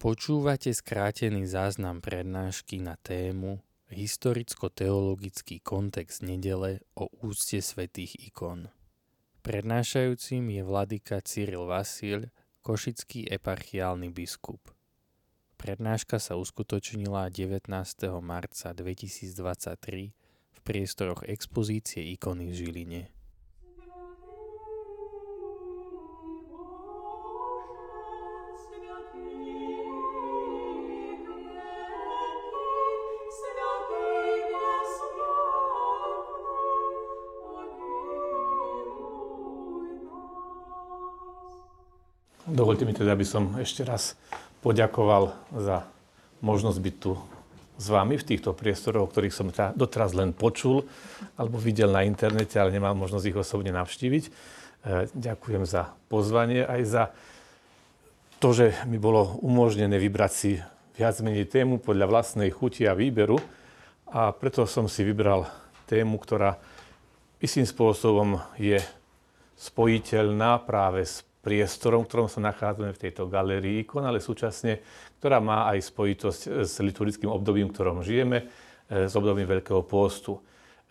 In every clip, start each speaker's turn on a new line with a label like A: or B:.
A: Počúvate skrátený záznam prednášky na tému Historicko-teologický kontext nedele o úcte svätých ikon. Prednášajúcim je vladyka Cyril Vasil, košický eparchiálny biskup. Prednáška sa uskutočnila 19. marca 2023 v priestoroch expozície ikony v Žiline.
B: Dovolte mi teda, aby som ešte raz poďakoval za možnosť byť tu s vami v týchto priestoroch, o ktorých som doteraz len počul alebo videl na internete, ale nemal možnosť ich osobne navštíviť. E, ďakujem za pozvanie aj za to, že mi bolo umožnené vybrať si viac menej tému podľa vlastnej chuti a výberu a preto som si vybral tému, ktorá istým spôsobom je spojiteľná práve s priestorom, v ktorom sa nachádzame v tejto galérii ikon, ale súčasne, ktorá má aj spojitosť s liturgickým obdobím, v ktorom žijeme, e, s obdobím Veľkého pôstu.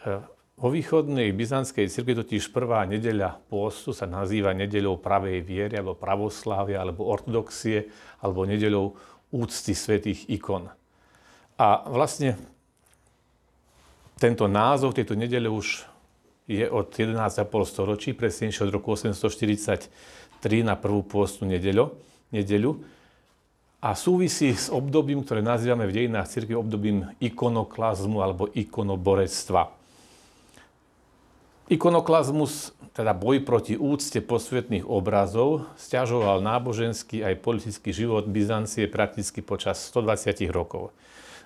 B: E, vo východnej byzantskej cirkvi totiž prvá nedeľa pôstu sa nazýva nedeľou pravej viery, alebo pravoslávia, alebo ortodoxie, alebo nedeľou úcty svätých ikon. A vlastne tento názov tejto nedele už je od 11,5 storočí, presnejšie od roku 840 3 na prvú pôstnu nedeľu, nedeľu a súvisí s obdobím, ktoré nazývame v dejinách cirkvi obdobím ikonoklazmu alebo ikonoborectva. Ikonoklazmus, teda boj proti úcte posvetných obrazov, stiažoval náboženský aj politický život Byzancie prakticky počas 120 rokov.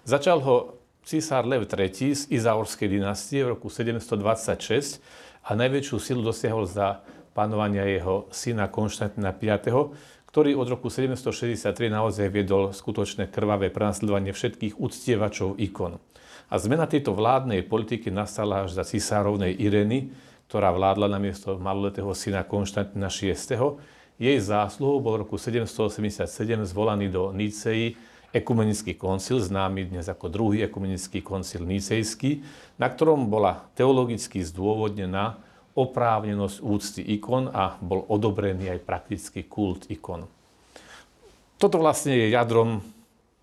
B: Začal ho císar Lev III z Izaurskej dynastie v roku 726 a najväčšiu silu dosiahol za panovania jeho syna Konštantina V., ktorý od roku 763 naozaj viedol skutočné krvavé prenasledovanie všetkých uctievačov ikon. A zmena tejto vládnej politiky nastala až za cisárovnej Ireny, ktorá vládla na miesto maloletého syna Konštantina VI. Jej zásluhou bol v roku 787 zvolaný do Nicei ekumenický koncil, známy dnes ako druhý ekumenický koncil nicejský, na ktorom bola teologicky zdôvodnená oprávnenosť úcty ikon a bol odobrený aj praktický kult ikon. Toto vlastne je jadrom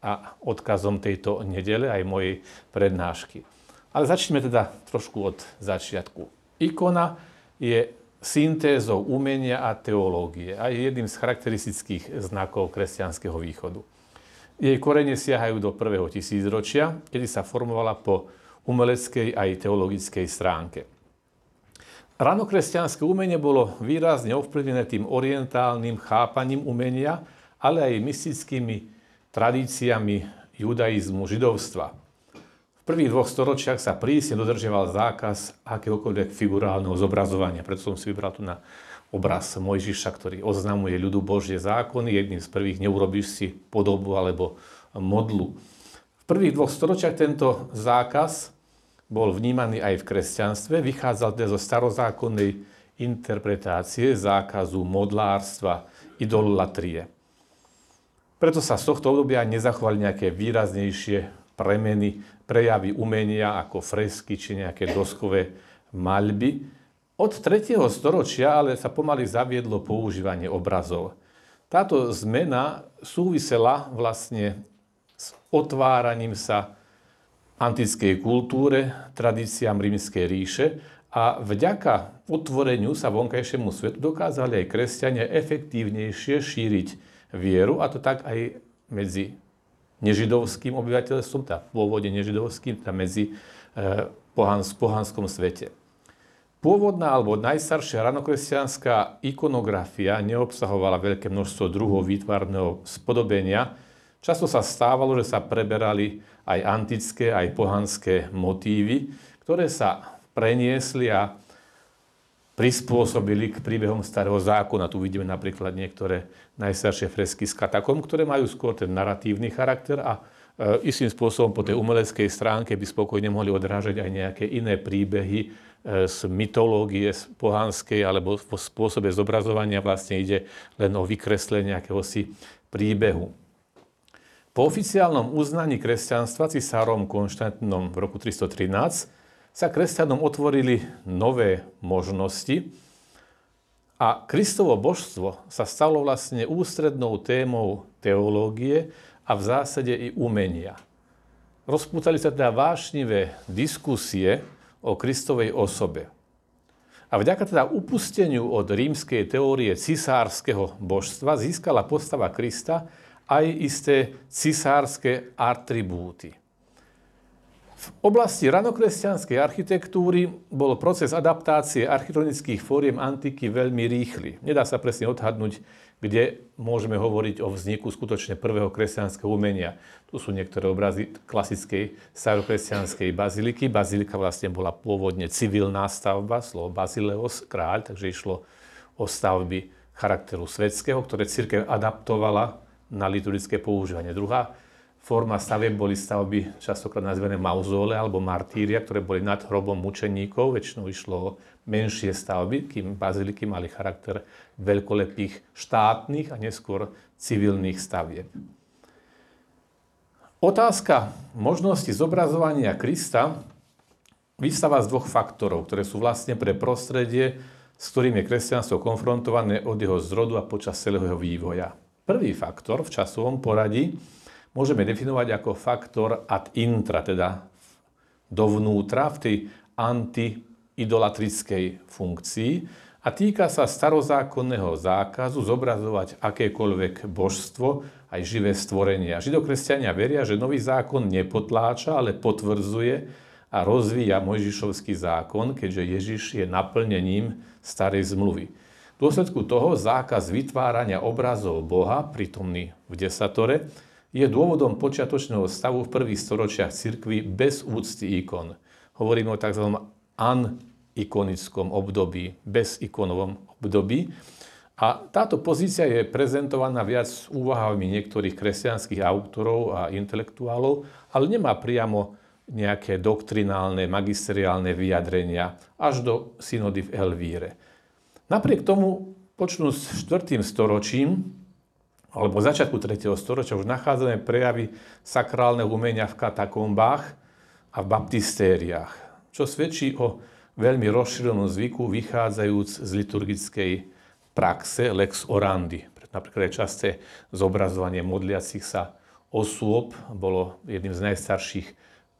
B: a odkazom tejto nedele aj mojej prednášky. Ale začneme teda trošku od začiatku. Ikona je syntézou umenia a teológie a je jedným z charakteristických znakov kresťanského východu. Jej korene siahajú do prvého tisícročia, kedy sa formovala po umeleckej aj teologickej stránke. Ranokresťanské umenie bolo výrazne ovplyvnené tým orientálnym chápaním umenia, ale aj mystickými tradíciami judaizmu, židovstva. V prvých dvoch storočiach sa prísne dodržiaval zákaz akéhokoľvek figurálneho zobrazovania. Preto som si vybral tu na obraz Mojžiša, ktorý oznamuje ľudu Božie zákony. Jedným z prvých neurobíš si podobu alebo modlu. V prvých dvoch storočiach tento zákaz bol vnímaný aj v kresťanstve, vychádzal teda zo starozákonnej interpretácie zákazu modlárstva, idolatrie. Preto sa z tohto obdobia nezachovali nejaké výraznejšie premeny, prejavy umenia ako fresky či nejaké doskové maľby. Od 3. storočia ale sa pomaly zaviedlo používanie obrazov. Táto zmena súvisela vlastne s otváraním sa antickej kultúre, tradíciám rímskej ríše a vďaka otvoreniu sa vonkajšiemu svetu dokázali aj kresťania efektívnejšie šíriť vieru, a to tak aj medzi nežidovským obyvateľstvom, teda pôvodne nežidovským, teda medzi e, pohans, pohanskom svete. Pôvodná alebo najstaršia ranokresťanská ikonografia neobsahovala veľké množstvo druhov výtvarného spodobenia, Často sa stávalo, že sa preberali aj antické, aj pohanské motívy, ktoré sa preniesli a prispôsobili k príbehom starého zákona. Tu vidíme napríklad niektoré najstaršie fresky z katakom, ktoré majú skôr ten naratívny charakter a e, istým spôsobom po tej umeleckej stránke by spokojne mohli odrážať aj nejaké iné príbehy e, z mytológie z pohanskej alebo v spôsobe zobrazovania vlastne ide len o vykreslenie akéhosi príbehu. Po oficiálnom uznaní kresťanstva cisárom Konštantinom v roku 313 sa kresťanom otvorili nové možnosti a Kristovo božstvo sa stalo vlastne ústrednou témou teológie a v zásade i umenia. Rozpútali sa teda vášnivé diskusie o Kristovej osobe. A vďaka teda upusteniu od rímskej teórie cisárskeho božstva získala postava Krista aj isté cisárske atribúty. V oblasti ranokresťanskej architektúry bol proces adaptácie architektonických fóriem antiky veľmi rýchly. Nedá sa presne odhadnúť, kde môžeme hovoriť o vzniku skutočne prvého kresťanského umenia. Tu sú niektoré obrazy klasickej starokresťanskej baziliky. Bazilika vlastne bola pôvodne civilná stavba, slovo Bazileos, kráľ, takže išlo o stavby charakteru svetského, ktoré církev adaptovala na liturgické používanie. Druhá forma stavieb boli stavby častokrát nazvané mauzóle alebo martíria, ktoré boli nad hrobom mučeníkov. Väčšinou išlo o menšie stavby, kým baziliky mali charakter veľkolepých štátnych a neskôr civilných stavieb. Otázka možnosti zobrazovania Krista vystáva z dvoch faktorov, ktoré sú vlastne pre prostredie, s ktorým je kresťanstvo konfrontované od jeho zrodu a počas celého jeho vývoja. Prvý faktor v časovom poradí môžeme definovať ako faktor ad intra, teda dovnútra v tej antiidolatrickej funkcii a týka sa starozákonného zákazu zobrazovať akékoľvek božstvo, aj živé stvorenia. Židokresťania veria, že nový zákon nepotláča, ale potvrdzuje a rozvíja Mojžišovský zákon, keďže Ježiš je naplnením starej zmluvy. V dôsledku toho zákaz vytvárania obrazov Boha, prítomný v desatore, je dôvodom počiatočného stavu v prvých storočiach cirkvy bez úcty ikon. Hovoríme o tzv. anikonickom období, bez ikonovom období. A táto pozícia je prezentovaná viac s úvahami niektorých kresťanských autorov a intelektuálov, ale nemá priamo nejaké doktrinálne, magisteriálne vyjadrenia až do synody v Elvíre. Napriek tomu, počnú s 4. storočím, alebo začiatku 3. storočia už nachádzame prejavy sakrálneho umenia v katakombách a v baptistériách, čo svedčí o veľmi rozšírenom zvyku vychádzajúc z liturgickej praxe lex orandi. Napríklad aj časté zobrazovanie modliacich sa osôb bolo jedným z najstarších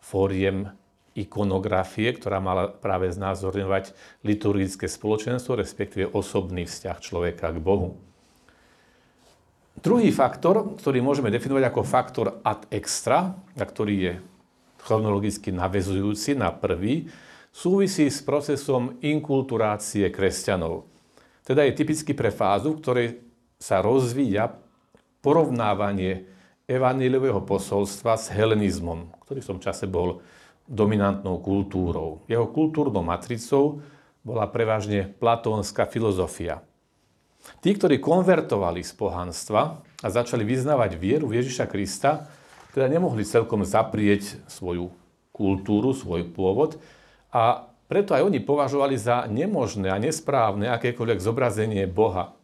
B: fóriem ikonografie, ktorá mala práve znázorňovať liturgické spoločenstvo, respektíve osobný vzťah človeka k Bohu. Druhý faktor, ktorý môžeme definovať ako faktor ad extra, a ktorý je chronologicky navezujúci na prvý, súvisí s procesom inkulturácie kresťanov. Teda je typický pre fázu, v ktorej sa rozvíja porovnávanie evaníliového posolstva s helenizmom, ktorý v tom čase bol dominantnou kultúrou. Jeho kultúrnou matricou bola prevažne platónska filozofia – Tí, ktorí konvertovali z pohanstva a začali vyznávať vieru v Ježiša Krista, teda nemohli celkom zaprieť svoju kultúru, svoj pôvod a preto aj oni považovali za nemožné a nesprávne akékoľvek zobrazenie Boha.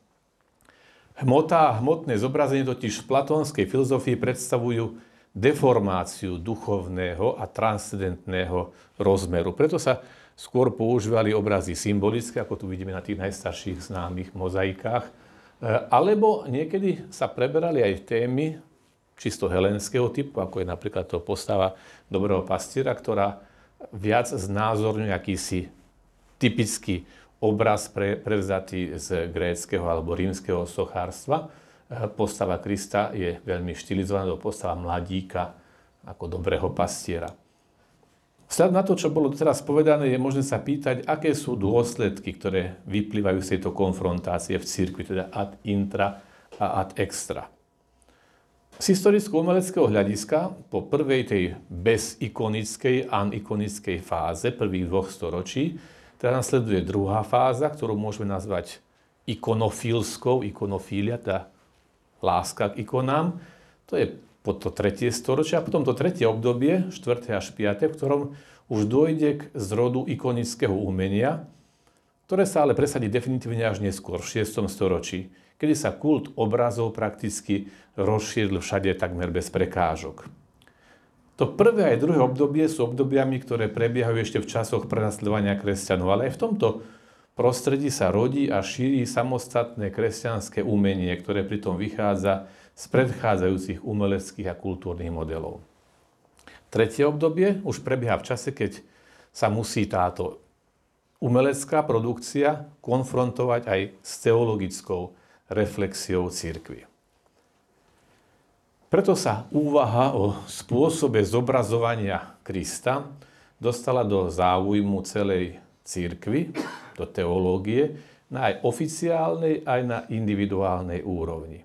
B: Hmota a hmotné zobrazenie totiž v platónskej filozofii predstavujú deformáciu duchovného a transcendentného rozmeru. Preto sa skôr používali obrazy symbolické, ako tu vidíme na tých najstarších známych mozaikách, e, alebo niekedy sa preberali aj témy čisto helenského typu, ako je napríklad to postava dobrého pastiera, ktorá viac znázorňuje akýsi typický obraz pre, prevzatý z gréckého alebo rímskeho sochárstva. Postava Krista je veľmi štilizovaná do postava mladíka ako dobrého pastiera. Vzhľad na to, čo bolo teraz povedané, je možné sa pýtať, aké sú dôsledky, ktoré vyplývajú z tejto konfrontácie v cirkvi, teda ad intra a ad extra. Z historicko-umeleckého hľadiska po prvej tej bezikonickej, anikonickej fáze prvých dvoch storočí, teda nasleduje druhá fáza, ktorú môžeme nazvať ikonofilskou, ikonofília, teda láska k ikonám. To je po to tretie storočie a potom to tretie obdobie, 4. až 5., v ktorom už dojde k zrodu ikonického umenia, ktoré sa ale presadí definitívne až neskôr, v 6. storočí, kedy sa kult obrazov prakticky rozšíril všade takmer bez prekážok. To prvé aj druhé obdobie sú obdobiami, ktoré prebiehajú ešte v časoch prenasledovania kresťanov, ale aj v tomto prostredí sa rodí a šíri samostatné kresťanské umenie, ktoré pritom vychádza z predchádzajúcich umeleckých a kultúrnych modelov. Tretie obdobie už prebieha v čase, keď sa musí táto umelecká produkcia konfrontovať aj s teologickou reflexiou církvy. Preto sa úvaha o spôsobe zobrazovania Krista dostala do záujmu celej církvy, do teológie, na aj oficiálnej, aj na individuálnej úrovni.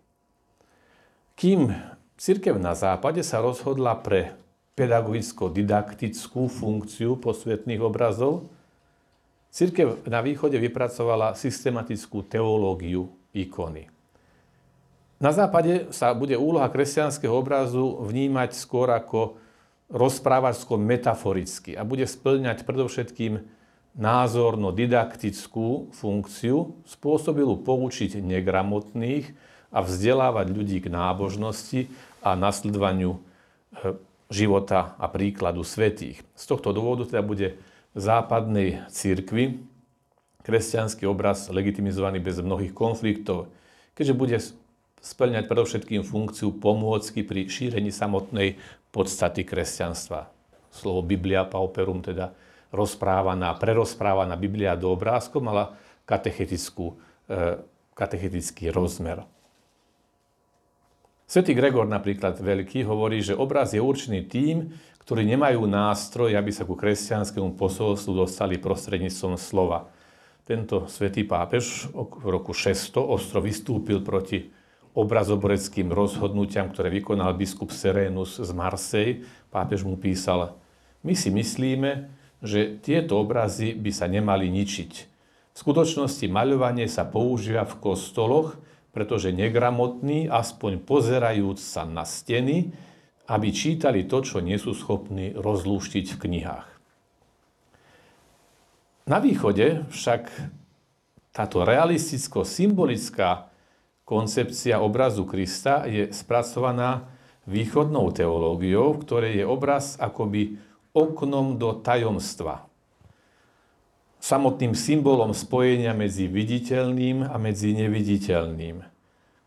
B: Kým církev na západe sa rozhodla pre pedagogicko-didaktickú funkciu posvetných obrazov, církev na východe vypracovala systematickú teológiu ikony. Na západe sa bude úloha kresťanského obrazu vnímať skôr ako rozprávačsko metaforicky a bude splňať predovšetkým názorno-didaktickú funkciu, spôsobilú poučiť negramotných a vzdelávať ľudí k nábožnosti a nasledovaniu e, života a príkladu svetých. Z tohto dôvodu teda bude západnej církvi kresťanský obraz legitimizovaný bez mnohých konfliktov, keďže bude splňať predovšetkým funkciu pomôcky pri šírení samotnej podstaty kresťanstva. Slovo Biblia pauperum, teda rozprávaná, prerozprávaná Biblia do obrázkov, mala katechetickú, e, katechetický rozmer. Svetý Gregor napríklad veľký hovorí, že obraz je určený tým, ktorí nemajú nástroj, aby sa ku kresťanskému posolstvu dostali prostredníctvom slova. Tento svätý pápež v roku 600 ostro vystúpil proti obrazoboreckým rozhodnutiam, ktoré vykonal biskup Serenus z Marsej. Pápež mu písal, my si myslíme, že tieto obrazy by sa nemali ničiť. V skutočnosti maľovanie sa používa v kostoloch, pretože negramotní, aspoň pozerajúc sa na steny, aby čítali to, čo nie sú schopní rozlúštiť v knihách. Na východe však táto realisticko-symbolická Koncepcia obrazu Krista je spracovaná východnou teológiou, v ktorej je obraz akoby oknom do tajomstva. Samotným symbolom spojenia medzi viditeľným a medzi neviditeľným,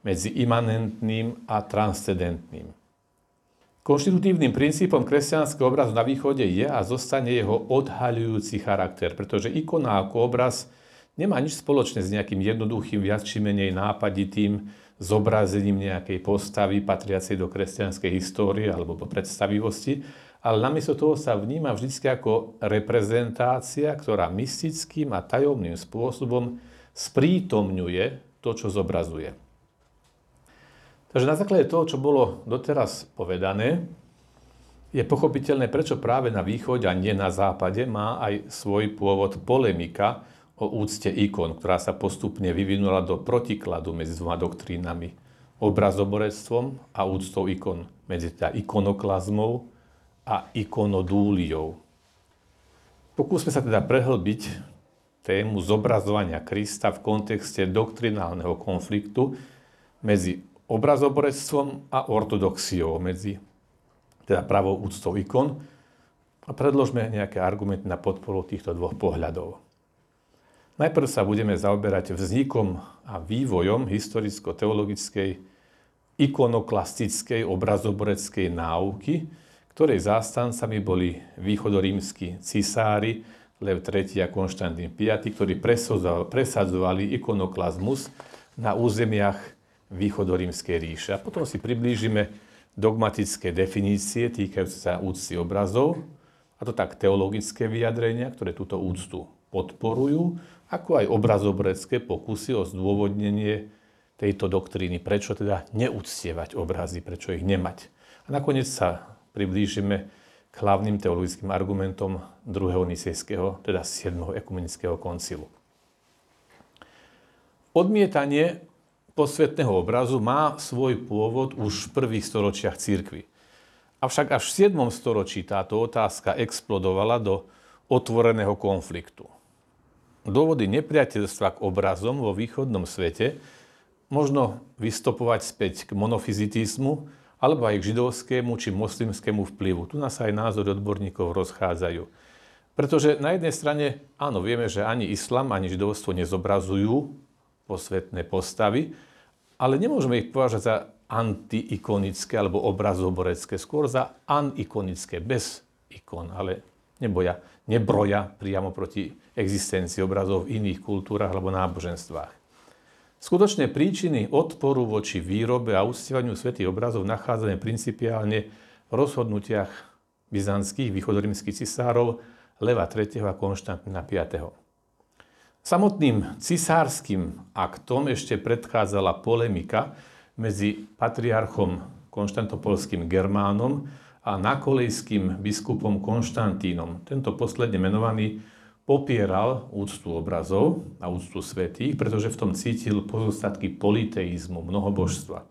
B: medzi imanentným a transcendentným. Konštitutívnym princípom kresťanského obrazu na východe je a zostane jeho odhaľujúci charakter, pretože ikona ako obraz nemá nič spoločné s nejakým jednoduchým, viac či menej nápaditým zobrazením nejakej postavy patriacej do kresťanskej histórie alebo predstavivosti, ale namiesto toho sa vníma vždy ako reprezentácia, ktorá mystickým a tajomným spôsobom sprítomňuje to, čo zobrazuje. Takže na základe toho, čo bolo doteraz povedané, je pochopiteľné, prečo práve na východe a nie na západe má aj svoj pôvod polemika o úcte ikon, ktorá sa postupne vyvinula do protikladu medzi dvoma doktrínami. Obrazoborectvom a úctou ikon, medzi teda ikonoklazmou a ikonodúliou. Pokúsme sa teda prehlbiť tému zobrazovania Krista v kontexte doktrinálneho konfliktu medzi obrazoborectvom a ortodoxiou, medzi teda pravou úctou ikon a predložme nejaké argumenty na podporu týchto dvoch pohľadov. Najprv sa budeme zaoberať vznikom a vývojom historicko-teologickej ikonoklastickej obrazoboreckej náuky, ktorej zástancami boli východorímsky cisári Lev III a Konštantín V, ktorí presadzovali ikonoklazmus na územiach východorímskej ríše. A potom si priblížime dogmatické definície týkajúce sa úcty obrazov, a to tak teologické vyjadrenia, ktoré túto úctu podporujú, ako aj obrazobrecké pokusy o zdôvodnenie tejto doktríny, prečo teda neúctievať obrazy, prečo ich nemať. A nakoniec sa priblížime k hlavným teologickým argumentom druhého Nisejského, teda 7. ekumenického koncilu. Odmietanie posvetného obrazu má svoj pôvod už v prvých storočiach církvy. Avšak až v 7. storočí táto otázka explodovala do otvoreného konfliktu. Dôvody nepriateľstva k obrazom vo východnom svete možno vystopovať späť k monofizitizmu, alebo aj k židovskému či moslimskému vplyvu. Tu nás aj názory odborníkov rozchádzajú. Pretože na jednej strane, áno, vieme, že ani islam, ani židovstvo nezobrazujú posvetné postavy, ale nemôžeme ich považovať za antiikonické alebo obrazoborecké, skôr za anikonické, bez ikon, ale neboja, nebroja priamo proti existencii obrazov v iných kultúrach alebo náboženstvách. Skutočné príčiny odporu voči výrobe a uctievaniu svätých obrazov nachádzame principiálne v rozhodnutiach byzantských východorímskych cisárov Leva III. a Konštantina V. Samotným cisárským aktom ešte predchádzala polemika medzi patriarchom konštantopolským Germánom a nakolejským biskupom Konštantínom. Tento posledne menovaný popieral úctu obrazov a úctu svetých, pretože v tom cítil pozostatky politeizmu, mnohobožstva.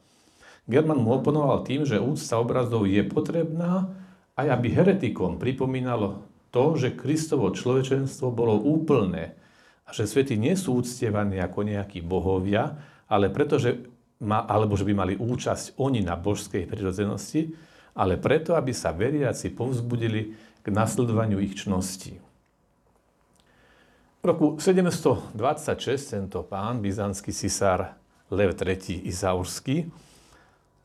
B: German mu oponoval tým, že úcta obrazov je potrebná aj aby heretikom pripomínalo to, že Kristovo človečenstvo bolo úplné a že svety nie sú úctievaní ako nejakí bohovia, ale pretože ma, alebo že by mali účasť oni na božskej prirodzenosti, ale preto, aby sa veriaci povzbudili k nasledovaniu ich čností. V roku 726 tento pán, byzantský cisár Lev III. Izaurský,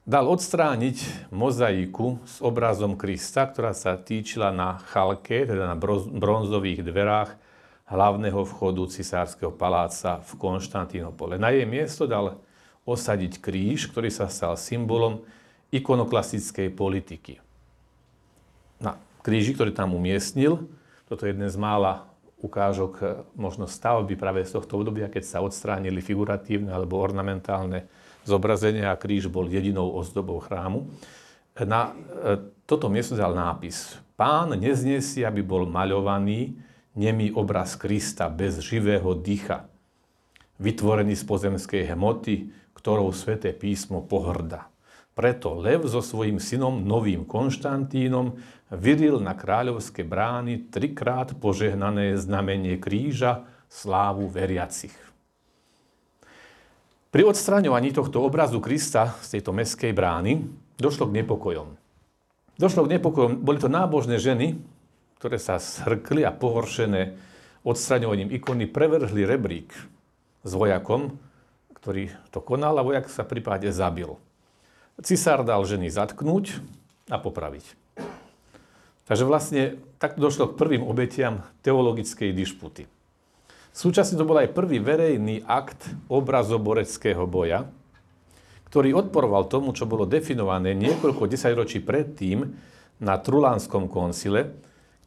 B: dal odstrániť mozaiku s obrazom Krista, ktorá sa týčila na chalke, teda na bronzových dverách hlavného vchodu cisárskeho paláca v Konštantínopole. Na jej miesto dal osadiť kríž, ktorý sa stal symbolom ikonoklastickej politiky. Na kríži, ktorý tam umiestnil, toto je jeden z mála ukážok e, možno stavby práve z tohto obdobia, keď sa odstránili figuratívne alebo ornamentálne zobrazenia a kríž bol jedinou ozdobou chrámu. Na e, toto miesto dal nápis. Pán nezniesie, aby bol maľovaný nemý obraz Krista bez živého dycha, vytvorený z pozemskej hmoty, ktorou sväté písmo pohrda. Preto Lev so svojím synom, novým Konštantínom, vyril na kráľovské brány trikrát požehnané znamenie kríža slávu veriacich. Pri odstraňovaní tohto obrazu Krista z tejto meskej brány došlo k nepokojom. Došlo k nepokojom, boli to nábožné ženy, ktoré sa shrkli a pohoršené odstraňovaním ikony prevrhli rebrík s vojakom, ktorý to konal a vojak sa prípade zabil. Cisár dal ženy zatknúť a popraviť. Takže vlastne tak došlo k prvým obetiam teologickej dišputy. Súčasne to bol aj prvý verejný akt obrazoboreckého boja, ktorý odporoval tomu, čo bolo definované niekoľko desaťročí predtým na Trulánskom koncile,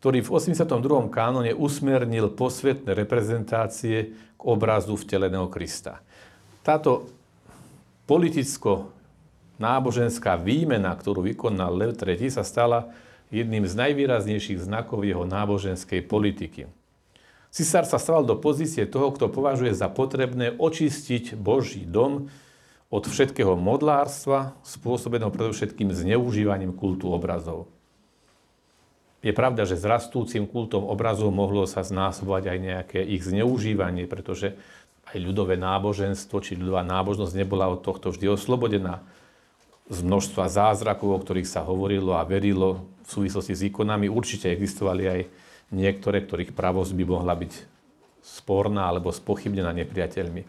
B: ktorý v 82. kánone usmernil posvetné reprezentácie k obrazu vteleného Krista. Táto politicko náboženská výmena, ktorú vykonal Lev III, sa stala jedným z najvýraznejších znakov jeho náboženskej politiky. Cisár sa stal do pozície toho, kto považuje za potrebné očistiť Boží dom od všetkého modlárstva, spôsobeného predovšetkým zneužívaním kultu obrazov. Je pravda, že s rastúcim kultom obrazov mohlo sa znásobovať aj nejaké ich zneužívanie, pretože aj ľudové náboženstvo či ľudová nábožnosť nebola od tohto vždy oslobodená z množstva zázrakov, o ktorých sa hovorilo a verilo v súvislosti s ikonami. Určite existovali aj niektoré, ktorých pravosť by mohla byť sporná alebo spochybnená nepriateľmi.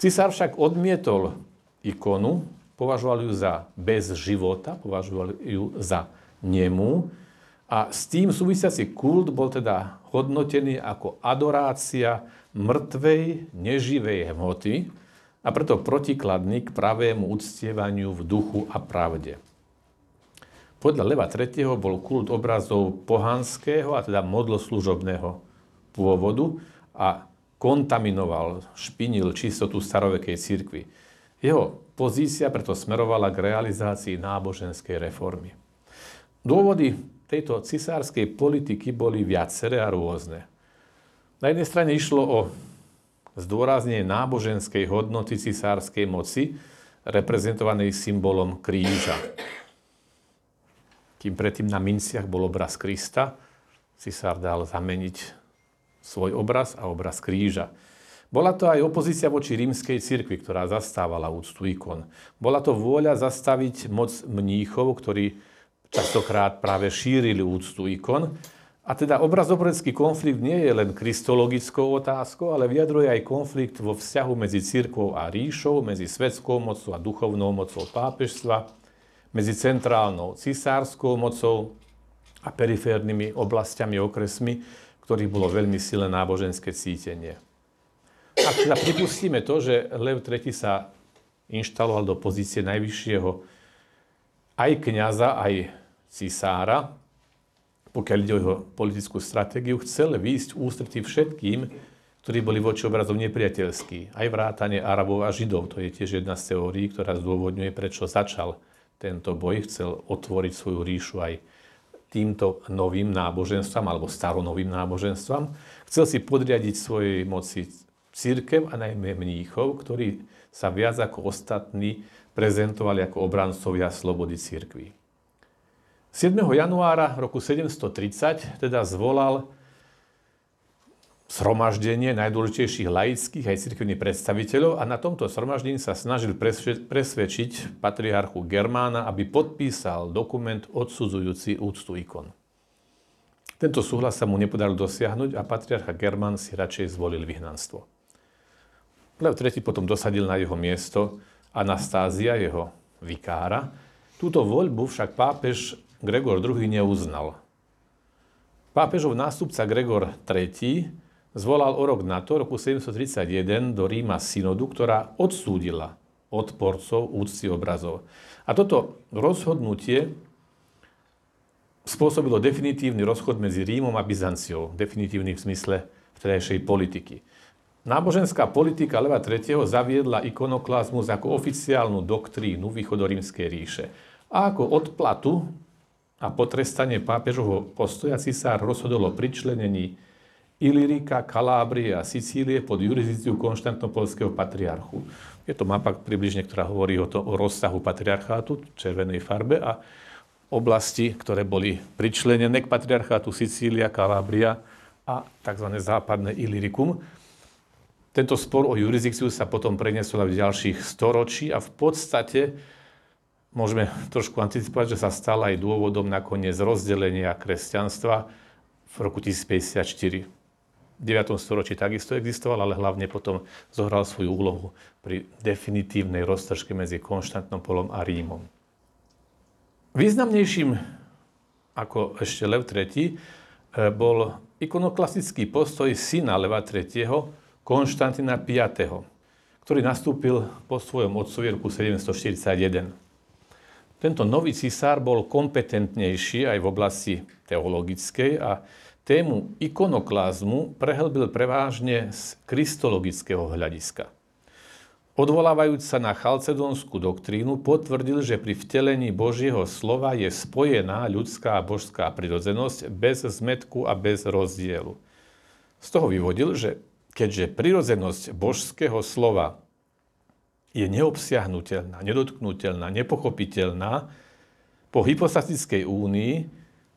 B: Cisár však odmietol ikonu, považoval ju za bez života, považoval ju za nemu a s tým súvisiaci kult bol teda hodnotený ako adorácia mŕtvej, neživej hmoty, a preto protikladný k pravému uctievaniu v duchu a pravde. Podľa Leva III. bol kult obrazov pohanského, a teda modloslužobného pôvodu a kontaminoval, špinil čistotu starovekej cirkvi. Jeho pozícia preto smerovala k realizácii náboženskej reformy. Dôvody tejto cisárskej politiky boli viaceré a rôzne. Na jednej strane išlo o zdôraznenie náboženskej hodnoty cisárskej moci, reprezentovanej symbolom kríža. Kým predtým na minciach bol obraz Krista, cisár dal zameniť svoj obraz a obraz kríža. Bola to aj opozícia voči rímskej cirkvi, ktorá zastávala úctu ikon. Bola to vôľa zastaviť moc mníchov, ktorí častokrát práve šírili úctu ikon. A teda obrazoprecký konflikt nie je len kristologickou otázkou, ale vyjadruje aj konflikt vo vzťahu medzi církvou a ríšou, medzi svetskou mocou a duchovnou mocou pápežstva, medzi centrálnou cisárskou mocou a periférnymi oblastiami, okresmi, ktorých bolo veľmi silné náboženské cítenie. Ak teda pripustíme to, že Lev III sa inštaloval do pozície najvyššieho aj kniaza, aj cisára, pokiaľ ide o jeho politickú stratégiu, chcel výjsť ústretí všetkým, ktorí boli voči obrazom nepriateľskí. Aj vrátanie Arabov a Židov. To je tiež jedna z teórií, ktorá zdôvodňuje, prečo začal tento boj. Chcel otvoriť svoju ríšu aj týmto novým náboženstvám alebo staronovým náboženstvám. Chcel si podriadiť svojej moci církev a najmä mníchov, ktorí sa viac ako ostatní prezentovali ako obrancovia slobody církvy. 7. januára roku 730 teda zvolal sromaždenie najdôležitejších laických aj cirkevných predstaviteľov a na tomto sromaždení sa snažil presvedčiť patriarchu Germána, aby podpísal dokument odsudzujúci úctu ikon. Tento súhlas sa mu nepodaril dosiahnuť a patriarcha Germán si radšej zvolil vyhnanstvo. Lev III potom dosadil na jeho miesto Anastázia, jeho vikára. Túto voľbu však pápež Gregor II neuznal. Pápežov nástupca Gregor III zvolal o rok na to, roku 731, do Ríma synodu, ktorá odsúdila odporcov úcty obrazov. A toto rozhodnutie spôsobilo definitívny rozchod medzi Rímom a Byzanciou. Definitívny v zmysle vtedajšej politiky. Náboženská politika Leva III. zaviedla ikonoklazmus ako oficiálnu doktrínu východorímskej ríše. A ako odplatu a potrestanie pápežovho postoja cisár rozhodol o pričlenení Ilyrika, Kalábrie a Sicílie pod jurisdikciu konštantnopolského patriarchu. Je to mapa približne, ktorá hovorí o, to, o rozsahu patriarchátu v červenej farbe a oblasti, ktoré boli pričlenené k patriarchátu Sicília, Kalábria a tzv. západné Illyrikum. Tento spor o jurisdikciu sa potom preniesol v ďalších storočí a v podstate môžeme trošku anticipovať, že sa stal aj dôvodom nakoniec rozdelenia kresťanstva v roku 1054. V 9. storočí takisto existoval, ale hlavne potom zohral svoju úlohu pri definitívnej roztržke medzi Konštantnopolom a Rímom. Významnejším ako ešte Lev III e, bol ikonoklasický postoj syna Leva III, Konštantina V, ktorý nastúpil po svojom otcovi roku 741. Tento nový cisár bol kompetentnejší aj v oblasti teologickej a tému ikonoklázmu prehlbil prevážne z kristologického hľadiska. Odvolávajúc sa na chalcedonskú doktrínu, potvrdil, že pri vtelení Božieho slova je spojená ľudská a božská prirodzenosť bez zmetku a bez rozdielu. Z toho vyvodil, že keďže prirodzenosť božského slova je neobsiahnutelná, nedotknutelná, nepochopiteľná, po hypostatickej únii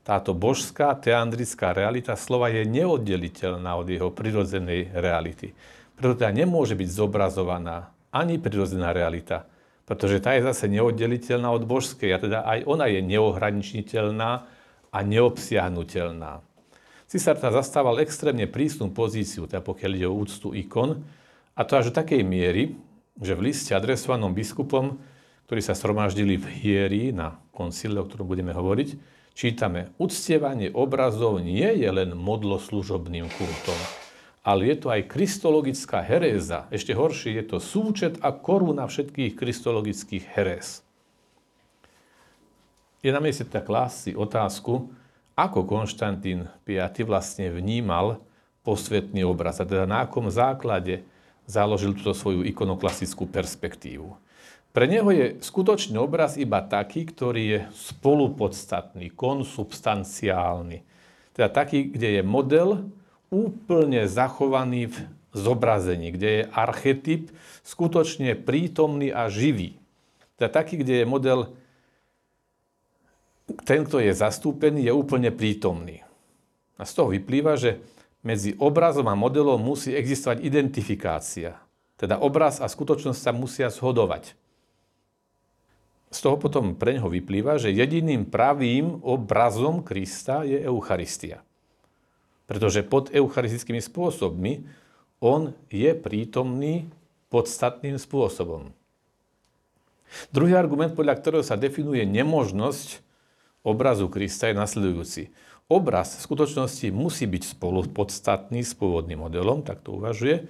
B: táto božská teandrická realita slova je neoddeliteľná od jeho prirodzenej reality. Preto teda nemôže byť zobrazovaná ani prirodzená realita, pretože tá je zase neoddeliteľná od božskej a teda aj ona je neohraničiteľná a neobsiahnutelná. Cisár teda zastával extrémne prísnu pozíciu, teda pokiaľ ide o úctu ikon, a to až do takej miery, že v liste adresovanom biskupom, ktorí sa sromaždili v hierii na koncile, o ktorom budeme hovoriť, čítame, uctievanie obrazov nie je len modloslužobným kultom, ale je to aj kristologická heréza. Ešte horšie, je to súčet a koruna všetkých kristologických heréz. Je na mieste tak si otázku, ako Konštantín V vlastne vnímal posvetný obraz, a teda na akom základe založil túto svoju ikonoklasickú perspektívu. Pre neho je skutočný obraz iba taký, ktorý je spolupodstatný, konsubstanciálny. Teda taký, kde je model úplne zachovaný v zobrazení, kde je archetyp skutočne prítomný a živý. Teda taký, kde je model, ten, kto je zastúpený, je úplne prítomný. A z toho vyplýva, že medzi obrazom a modelom musí existovať identifikácia. Teda obraz a skutočnosť sa musia zhodovať. Z toho potom pre neho vyplýva, že jediným pravým obrazom Krista je Eucharistia. Pretože pod eucharistickými spôsobmi on je prítomný podstatným spôsobom. Druhý argument, podľa ktorého sa definuje nemožnosť obrazu Krista je nasledujúci. Obraz v skutočnosti musí byť spolu podstatný s pôvodným modelom, tak to uvažuje,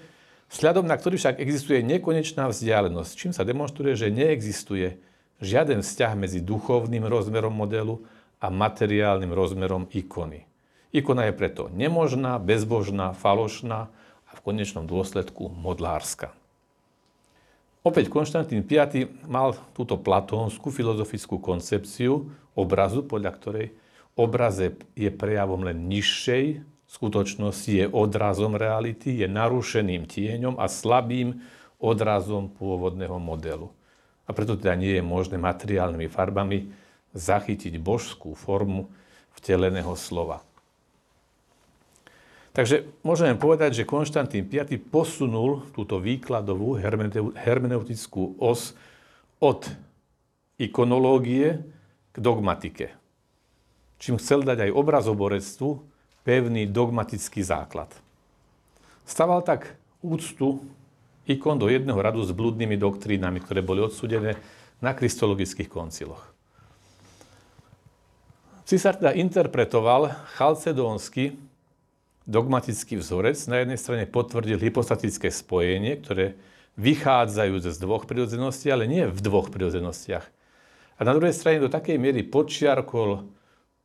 B: vzhľadom na ktorý však existuje nekonečná vzdialenosť, čím sa demonstruje, že neexistuje žiaden vzťah medzi duchovným rozmerom modelu a materiálnym rozmerom ikony. Ikona je preto nemožná, bezbožná, falošná a v konečnom dôsledku modlárska. Opäť Konštantín V mal túto platónskú filozofickú koncepciu obrazu, podľa ktorej obraz je prejavom len nižšej skutočnosti, je odrazom reality, je narušeným tieňom a slabým odrazom pôvodného modelu. A preto teda nie je možné materiálnymi farbami zachytiť božskú formu vteleného slova. Takže môžeme povedať, že Konštantín V posunul túto výkladovú hermeneutickú os od ikonológie k dogmatike. Čím chcel dať aj obrazoborectvu pevný dogmatický základ. Staval tak úctu ikon do jedného radu s blúdnymi doktrínami, ktoré boli odsudené na kristologických konciloch. Cisár teda interpretoval chalcedónsky dogmatický vzorec na jednej strane potvrdil hypostatické spojenie, ktoré vychádzajú z dvoch prirodzeností, ale nie v dvoch prirodzenostiach. A na druhej strane do takej miery počiarkol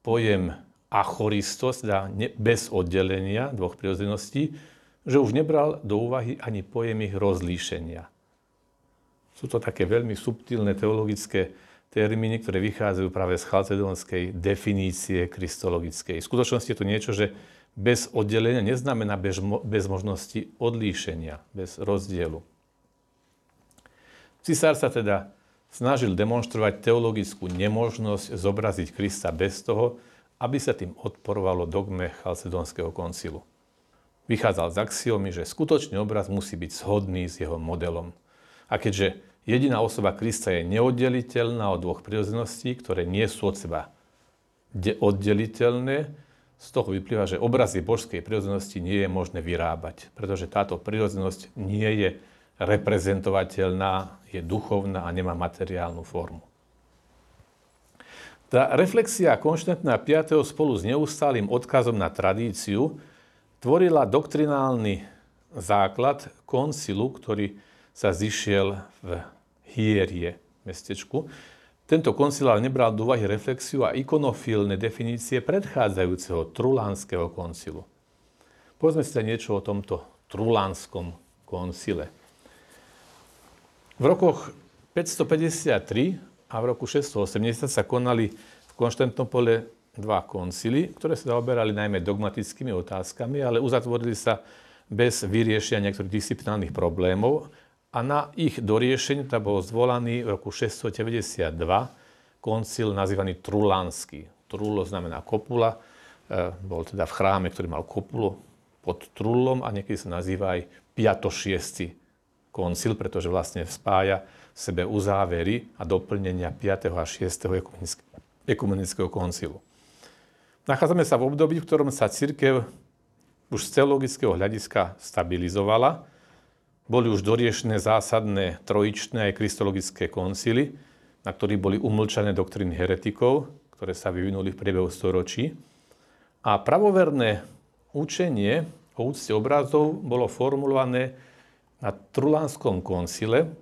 B: pojem achoristos, teda bez oddelenia dvoch prirodzeností, že už nebral do úvahy ani pojem ich rozlíšenia. Sú to také veľmi subtilné teologické termíny, ktoré vychádzajú práve z chalcedónskej definície kristologickej. V skutočnosti je to niečo, že bez oddelenia neznamená bez, bez možnosti odlíšenia, bez rozdielu. Cisár sa teda snažil demonstrovať teologickú nemožnosť zobraziť Krista bez toho, aby sa tým odporovalo dogme Chalcedonského koncilu. Vychádzal z axiomy, že skutočný obraz musí byť shodný s jeho modelom. A keďže jediná osoba Krista je neoddeliteľná od dvoch prirodzeností, ktoré nie sú od seba oddeliteľné, z toho vyplýva, že obrazy božskej prirodzenosti nie je možné vyrábať, pretože táto prirodzenosť nie je reprezentovateľná, je duchovná a nemá materiálnu formu. Tá reflexia Konštantná 5. spolu s neustálým odkazom na tradíciu tvorila doktrinálny základ koncilu, ktorý sa zišiel v Hierie mestečku, tento koncil ale nebral do úvahy reflexiu a ikonofilné definície predchádzajúceho Trulánskeho koncilu. Povedzme si niečo o tomto Trulánskom koncile. V rokoch 553 a v roku 680 sa konali v Konštantnopole dva koncily, ktoré sa zaoberali najmä dogmatickými otázkami, ale uzatvorili sa bez vyriešenia niektorých disciplinárnych problémov a na ich doriešenie tam bol zvolaný v roku 692 koncil nazývaný Trulánsky. Trulo znamená kopula, e, bol teda v chráme, ktorý mal kopulu pod Trulom a niekedy sa nazýva aj 5. 6. koncil, pretože vlastne spája v sebe uzávery a doplnenia 5. a 6. ekumenického koncilu. Nachádzame sa v období, v ktorom sa církev už z teologického hľadiska stabilizovala, boli už doriešené zásadné trojičné aj kristologické koncily, na ktorých boli umlčané doktríny heretikov, ktoré sa vyvinuli v priebehu storočí. A pravoverné učenie o úcte obrazov bolo formulované na Trulánskom koncile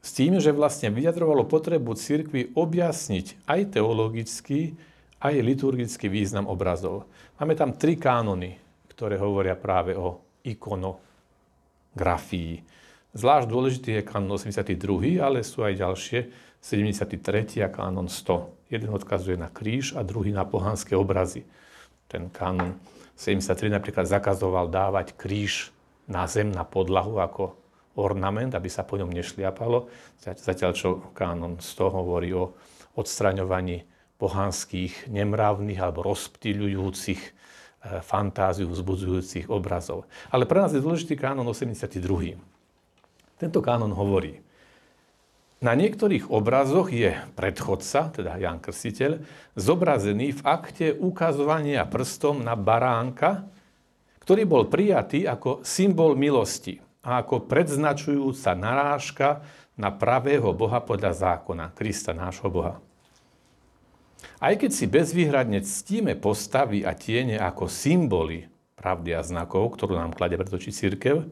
B: s tým, že vlastne vyjadrovalo potrebu cirkvi objasniť aj teologický, aj liturgický význam obrazov. Máme tam tri kánony, ktoré hovoria práve o ikono grafií. Zvlášť dôležitý je kanon 82, ale sú aj ďalšie, 73 a kanon 100. Jeden odkazuje na kríž a druhý na pohanské obrazy. Ten kanon 73 napríklad zakazoval dávať kríž na zem, na podlahu ako ornament, aby sa po ňom nešliapalo. Zatiaľ, čo kanon 100 hovorí o odstraňovaní pohanských, nemravných alebo rozptýľujúcich fantáziu vzbudzujúcich obrazov. Ale pre nás je dôležitý kánon 82. Tento kánon hovorí, na niektorých obrazoch je predchodca, teda Jan Krstiteľ, zobrazený v akte ukazovania prstom na baránka, ktorý bol prijatý ako symbol milosti a ako predznačujúca narážka na pravého Boha podľa zákona, Krista nášho Boha. Aj keď si bezvýhradne ctíme postavy a tiene ako symboly pravdy a znakov, ktorú nám klade pred oči církev,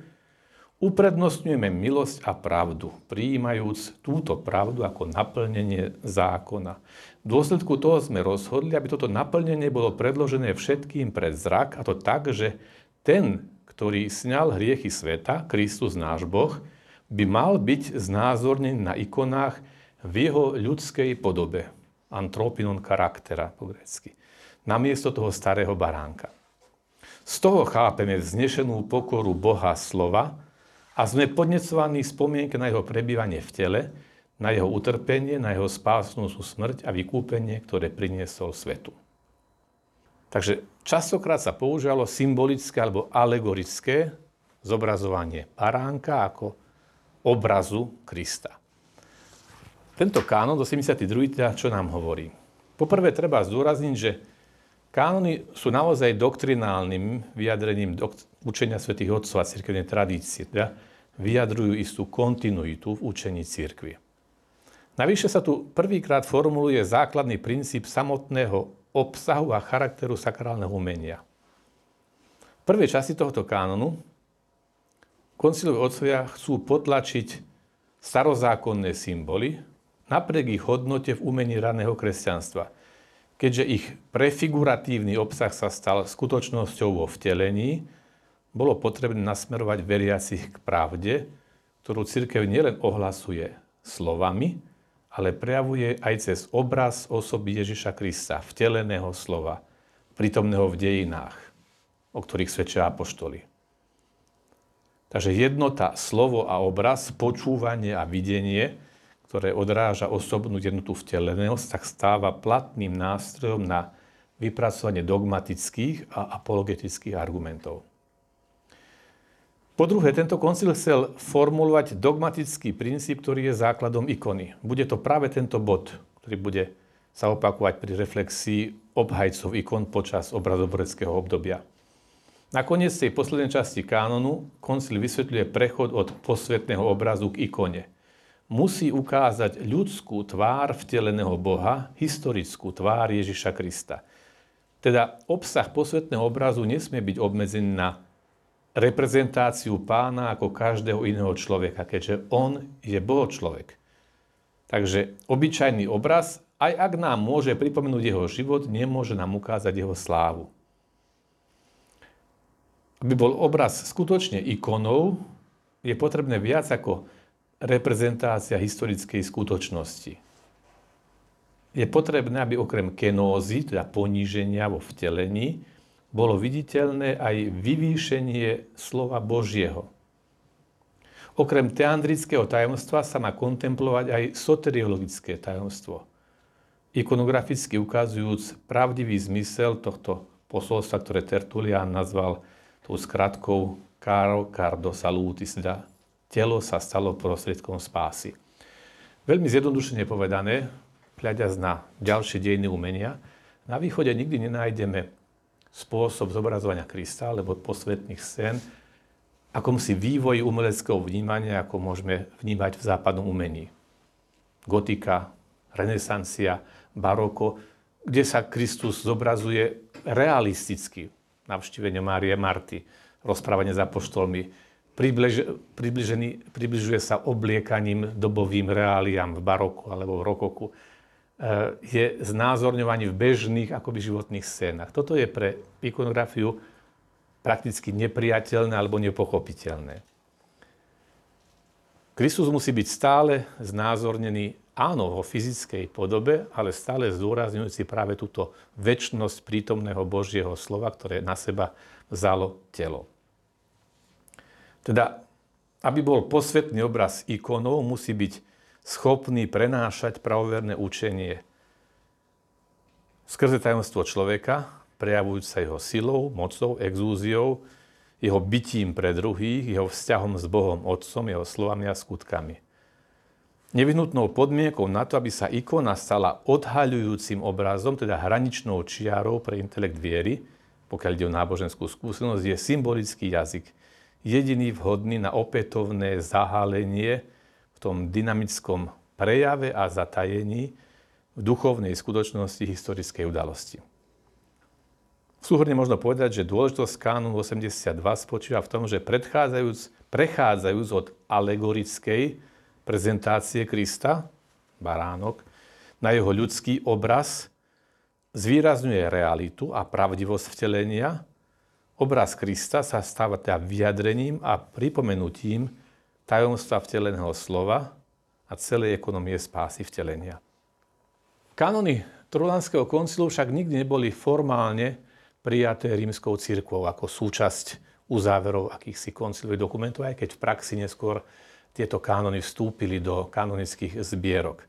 B: Uprednostňujeme milosť a pravdu, prijímajúc túto pravdu ako naplnenie zákona. V dôsledku toho sme rozhodli, aby toto naplnenie bolo predložené všetkým pred zrak, a to tak, že ten, ktorý sňal hriechy sveta, Kristus náš Boh, by mal byť znázornený na ikonách v jeho ľudskej podobe. Antropinon charaktera po grecky. Namiesto toho starého baránka. Z toho chápeme vznešenú pokoru Boha slova, a sme podnecovaní spomienke na jeho prebývanie v tele, na jeho utrpenie, na jeho spásnúcu smrť a vykúpenie, ktoré priniesol svetu. Takže častokrát sa používalo symbolické alebo alegorické zobrazovanie paránka ako obrazu Krista. Tento kánon do 72. Teda čo nám hovorí? Poprvé treba zdôrazniť, že kánony sú naozaj doktrinálnym vyjadrením učenia svätých otcov a cirkevnej tradície. Teda vyjadrujú istú kontinuitu v učení církvy. Navyše sa tu prvýkrát formuluje základný princíp samotného obsahu a charakteru sakrálneho umenia. V prvej časti tohto kánonu konciloví otcovia chcú potlačiť starozákonné symboly napriek ich hodnote v umení raného kresťanstva, keďže ich prefiguratívny obsah sa stal skutočnosťou vo vtelení, bolo potrebné nasmerovať veriacich k pravde, ktorú církev nielen ohlasuje slovami, ale prejavuje aj cez obraz osoby Ježiša Krista, vteleného slova, prítomného v dejinách, o ktorých svedčia apoštoli. Takže jednota slovo a obraz, počúvanie a videnie, ktoré odráža osobnú jednotu vteleného, tak stáva platným nástrojom na vypracovanie dogmatických a apologetických argumentov. Po druhé, tento koncil chcel formulovať dogmatický princíp, ktorý je základom ikony. Bude to práve tento bod, ktorý bude sa opakovať pri reflexii obhajcov ikon počas obrazoboreckého obdobia. Na koniec tej poslednej časti kánonu koncil vysvetľuje prechod od posvetného obrazu k ikone. Musí ukázať ľudskú tvár vteleného Boha, historickú tvár Ježiša Krista. Teda obsah posvetného obrazu nesmie byť obmedzený na reprezentáciu pána ako každého iného človeka, keďže on je Boho človek. Takže obyčajný obraz, aj ak nám môže pripomenúť jeho život, nemôže nám ukázať jeho slávu. Aby bol obraz skutočne ikonou, je potrebné viac ako reprezentácia historickej skutočnosti. Je potrebné, aby okrem kenózy, teda poníženia vo vtelení, bolo viditeľné aj vyvýšenie slova Božieho. Okrem teandrického tajomstva sa má kontemplovať aj soteriologické tajomstvo, ikonograficky ukazujúc pravdivý zmysel tohto posolstva, ktoré Tertulian nazval tou skratkou Caro Cardo Salutis, teda telo sa stalo prostriedkom spásy. Veľmi zjednodušene povedané, hľadiac na ďalšie dejiny umenia, na východe nikdy nenájdeme spôsob zobrazovania Krista alebo posvetných scén, ako si vývoj umeleckého vnímania, ako môžeme vnímať v západnom umení. Gotika, renesancia, baroko, kde sa Kristus zobrazuje realisticky. Navštívenie Márie Marty, rozprávanie s apoštolmi, približuje sa obliekaním dobovým reáliám v baroku alebo v rokoku je znázorňovanie v bežných akoby životných scénach. Toto je pre ikonografiu prakticky nepriateľné alebo nepochopiteľné. Kristus musí byť stále znázornený, áno, vo fyzickej podobe, ale stále zdôrazňujúci práve túto väčšnosť prítomného Božieho slova, ktoré na seba vzalo telo. Teda, aby bol posvetný obraz ikonov, musí byť schopný prenášať pravoverné učenie skrze tajomstvo človeka, prejavujúca jeho silou, mocou, exúziou, jeho bytím pre druhých, jeho vzťahom s Bohom Otcom, jeho slovami a skutkami. Nevyhnutnou podmienkou na to, aby sa ikona stala odhaľujúcim obrazom, teda hraničnou čiarou pre intelekt viery, pokiaľ ide o náboženskú skúsenosť, je symbolický jazyk. Jediný vhodný na opätovné zahálenie v tom dynamickom prejave a zatajení duchovnej skutočnosti historickej udalosti. V súhrne možno povedať, že dôležitosť kánonu 82 spočíva v tom, že predchádzajúc, prechádzajúc od alegorickej prezentácie Krista, baránok, na jeho ľudský obraz, zvýrazňuje realitu a pravdivosť vtelenia. Obraz Krista sa stáva teda vyjadrením a pripomenutím tajomstva vteleného slova a celej ekonomie spásy vtelenia. Kanony Trulanského koncilu však nikdy neboli formálne prijaté rímskou církvou ako súčasť uzáverov akýchsi koncilových dokumentov, aj keď v praxi neskôr tieto kanony vstúpili do kanonických zbierok.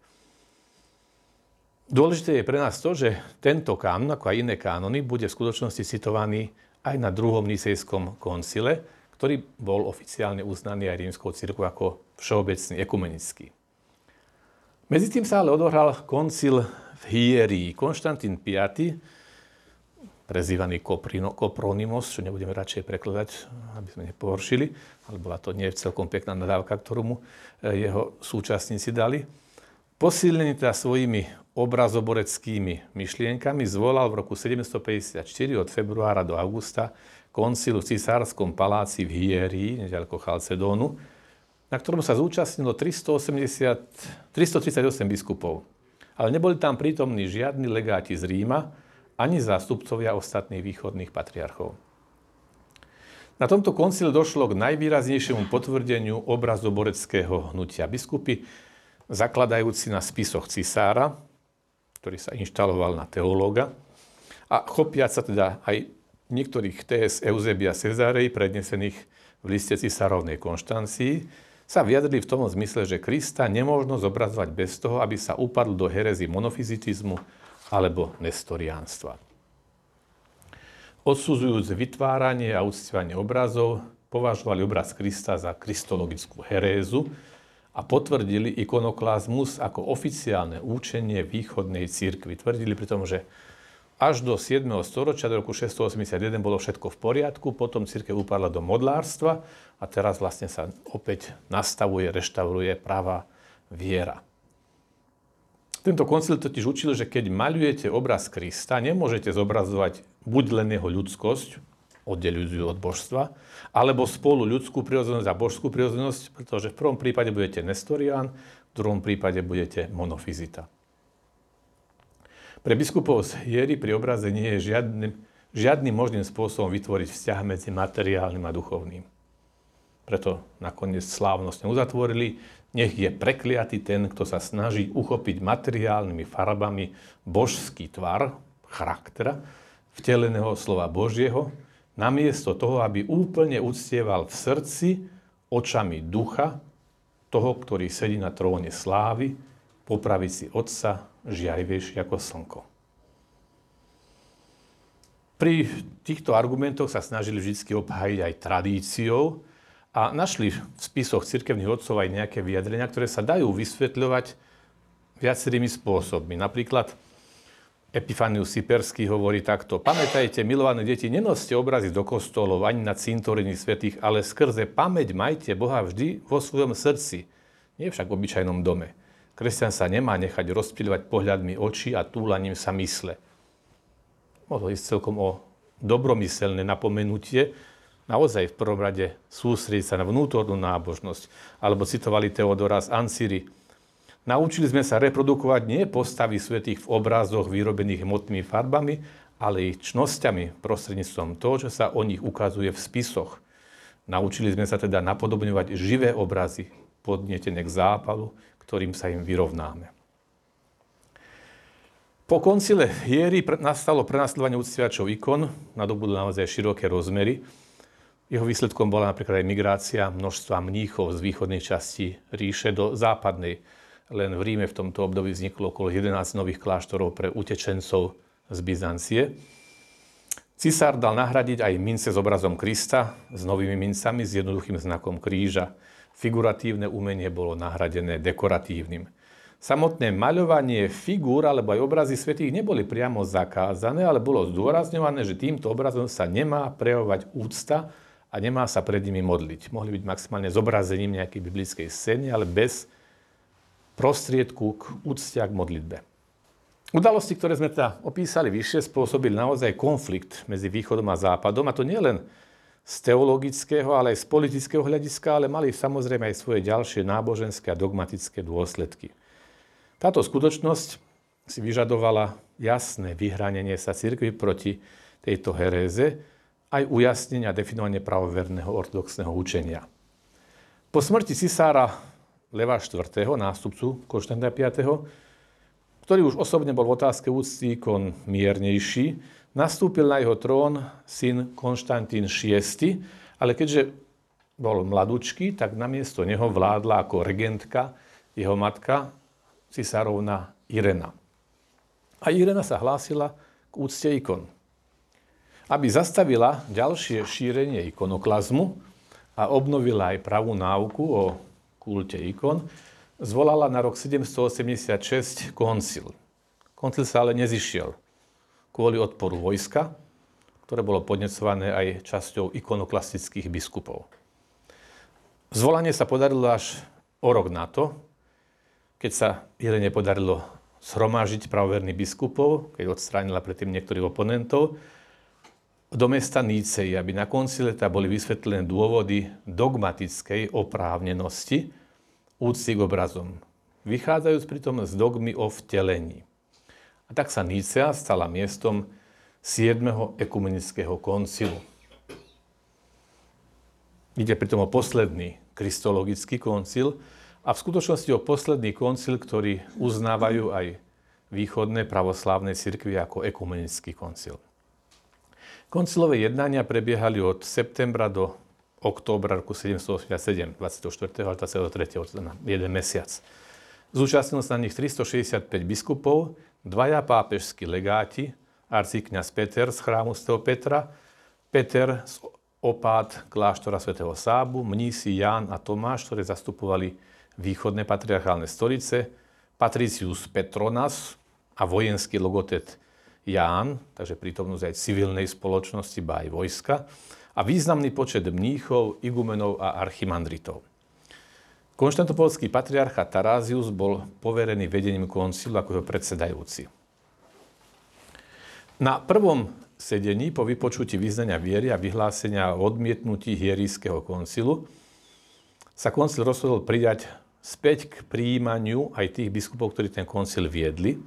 B: Dôležité je pre nás to, že tento kánon, ako aj iné kánony, bude v skutočnosti citovaný aj na druhom Nisejskom koncile, ktorý bol oficiálne uznaný aj rímskou církvou ako všeobecný ekumenický. Medzi sa ale odohral koncil v Hierii. Konštantín V, prezývaný Koprino, Kopronimos, čo nebudeme radšej prekladať, aby sme nepohoršili, ale bola to nie celkom pekná nadávka, ktorú mu e, jeho súčasníci dali. Posilnený teda svojimi obrazoboreckými myšlienkami zvolal v roku 754 od februára do augusta koncil v cisárskom paláci v Hierii, nedaleko Chalcedónu, na ktorom sa zúčastnilo 380, 338 biskupov. Ale neboli tam prítomní žiadni legáti z Ríma, ani zástupcovia ostatných východných patriarchov. Na tomto koncile došlo k najvýraznejšiemu potvrdeniu obrazu boreckého hnutia. Biskupy, zakladajúci na spisoch cisára, ktorý sa inštaloval na teológa, a chopiac sa teda aj niektorých TS Eusebia Cezárej, prednesených v liste cisárovnej Konštancii, sa vyjadrili v tom zmysle, že Krista nemôžno zobrazovať bez toho, aby sa upadl do herezy monofizitizmu alebo nestoriánstva. Odsudzujúc vytváranie a uctievanie obrazov, považovali obraz Krista za kristologickú herézu a potvrdili ikonoklazmus ako oficiálne účenie východnej církvy. Tvrdili pritom, že až do 7. storočia, do roku 681, bolo všetko v poriadku, potom církev upadla do modlárstva a teraz vlastne sa opäť nastavuje, reštauruje práva viera. Tento koncil totiž učil, že keď maľujete obraz Krista, nemôžete zobrazovať buď len jeho ľudskosť, oddelujúcu od božstva, alebo spolu ľudskú prirodzenosť a božskú prirodzenosť, pretože v prvom prípade budete nestorián, v druhom prípade budete monofizita. Pre biskupov z hiery pri obraze nie je žiadnym, žiadnym možným spôsobom vytvoriť vzťah medzi materiálnym a duchovným. Preto nakoniec slávnostne uzatvorili, nech je prekliatý ten, kto sa snaží uchopiť materiálnymi farbami božský tvar, charaktera, vteleného slova Božieho, namiesto toho, aby úplne uctieval v srdci očami ducha toho, ktorý sedí na tróne slávy, po pravici Otca, žiarivejšie ako slnko. Pri týchto argumentoch sa snažili vždy obhájiť aj tradíciou a našli v spisoch cirkevných otcov aj nejaké vyjadrenia, ktoré sa dajú vysvetľovať viacerými spôsobmi. Napríklad Epifanius Siperský hovorí takto. Pamätajte, milované deti, nenoste obrazy do kostolov ani na cintoriny svetých, ale skrze pamäť majte Boha vždy vo svojom srdci, nie však v obyčajnom dome. Kresťan sa nemá nechať rozptýľovať pohľadmi očí a túlaním sa mysle. Mohlo ísť celkom o dobromyselné napomenutie, naozaj v prvom rade sústrediť sa na vnútornú nábožnosť. Alebo citovali Teodora z Anciry. Naučili sme sa reprodukovať nie postavy svetých v obrázoch vyrobených hmotnými farbami, ale ich čnosťami prostredníctvom toho, čo sa o nich ukazuje v spisoch. Naučili sme sa teda napodobňovať živé obrazy, podnetené k zápalu, ktorým sa im vyrovnáme. Po koncile hiery nastalo prenasledovanie uctievačov ikon, nadobudlo naozaj široké rozmery. Jeho výsledkom bola napríklad aj migrácia množstva mníchov z východnej časti ríše do západnej. Len v Ríme v tomto období vzniklo okolo 11 nových kláštorov pre utečencov z Byzancie. Cisár dal nahradiť aj mince s obrazom Krista, s novými mincami, s jednoduchým znakom kríža. Figuratívne umenie bolo nahradené dekoratívnym. Samotné maľovanie figúr alebo aj obrazy svetých neboli priamo zakázané, ale bolo zdôrazňované, že týmto obrazom sa nemá prejavovať úcta a nemá sa pred nimi modliť. Mohli byť maximálne zobrazením nejakej biblickej scény, ale bez prostriedku k úcte a k modlitbe. Udalosti, ktoré sme teda opísali vyššie, spôsobili naozaj konflikt medzi východom a západom, a to nie len z teologického, ale aj z politického hľadiska, ale mali samozrejme aj svoje ďalšie náboženské a dogmatické dôsledky. Táto skutočnosť si vyžadovala jasné vyhranenie sa cirkvi proti tejto heréze, aj ujasnenie a definovanie pravoverného ortodoxného učenia. Po smrti cisára Leva IV., nástupcu Konštantina V., ktorý už osobne bol v otázke úcty kon miernejší, nastúpil na jeho trón syn Konštantín VI, ale keďže bol mladúčky, tak namiesto neho vládla ako regentka jeho matka, cisárovna Irena. A Irena sa hlásila k úcte ikon. Aby zastavila ďalšie šírenie ikonoklazmu a obnovila aj pravú náuku o kulte ikon, zvolala na rok 786 koncil. Koncil sa ale nezišiel kvôli odporu vojska, ktoré bolo podnecované aj časťou ikonoklastických biskupov. Zvolanie sa podarilo až o rok na to, keď sa Irene podarilo zhromažiť pravoverných biskupov, keď odstránila predtým niektorých oponentov, do mesta Nícej, aby na konci leta boli vysvetlené dôvody dogmatickej oprávnenosti úcty k obrazom, vychádzajúc pritom z dogmy o vtelení. A tak sa Nícea stala miestom 7. ekumenického koncilu. Ide pritom o posledný kristologický koncil a v skutočnosti o posledný koncil, ktorý uznávajú aj východné pravoslávne cirkvy ako ekumenický koncil. Koncilové jednania prebiehali od septembra do októbra roku 787, 24. a 23. na jeden mesiac. Zúčastnil sa na nich 365 biskupov, dvaja pápežskí legáti, arcikňaz Peter z chrámu Sv. Petra, Peter z opát kláštora svätého Sábu, mnísi Ján a Tomáš, ktoré zastupovali východné patriarchálne stolice, Patricius Petronas a vojenský logotet Ján, takže prítomnosť aj civilnej spoločnosti, ba aj vojska, a významný počet mníchov, igumenov a archimandritov. Konštantopolský patriarcha Tarázius bol poverený vedením koncilu ako jeho predsedajúci. Na prvom sedení po vypočutí vyznania viery a vyhlásenia o odmietnutí hierijského koncilu sa koncil rozhodol pridať späť k príjmaniu aj tých biskupov, ktorí ten koncil viedli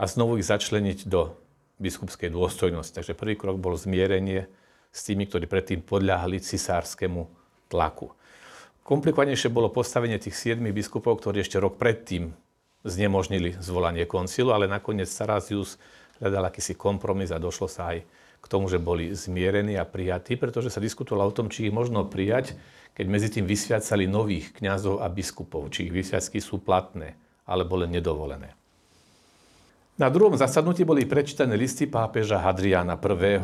B: a znovu ich začleniť do biskupskej dôstojnosti. Takže prvý krok bol zmierenie s tými, ktorí predtým podľahli cisárskému tlaku. Komplikovanejšie bolo postavenie tých siedmých biskupov, ktorí ešte rok predtým znemožnili zvolanie koncilu, ale nakoniec Sarazius hľadal akýsi kompromis a došlo sa aj k tomu, že boli zmierení a prijatí, pretože sa diskutovalo o tom, či ich možno prijať, keď medzi tým vysviacali nových kňazov a biskupov, či ich vysviacky sú platné alebo len nedovolené. Na druhom zasadnutí boli prečítané listy pápeža Hadriana I.,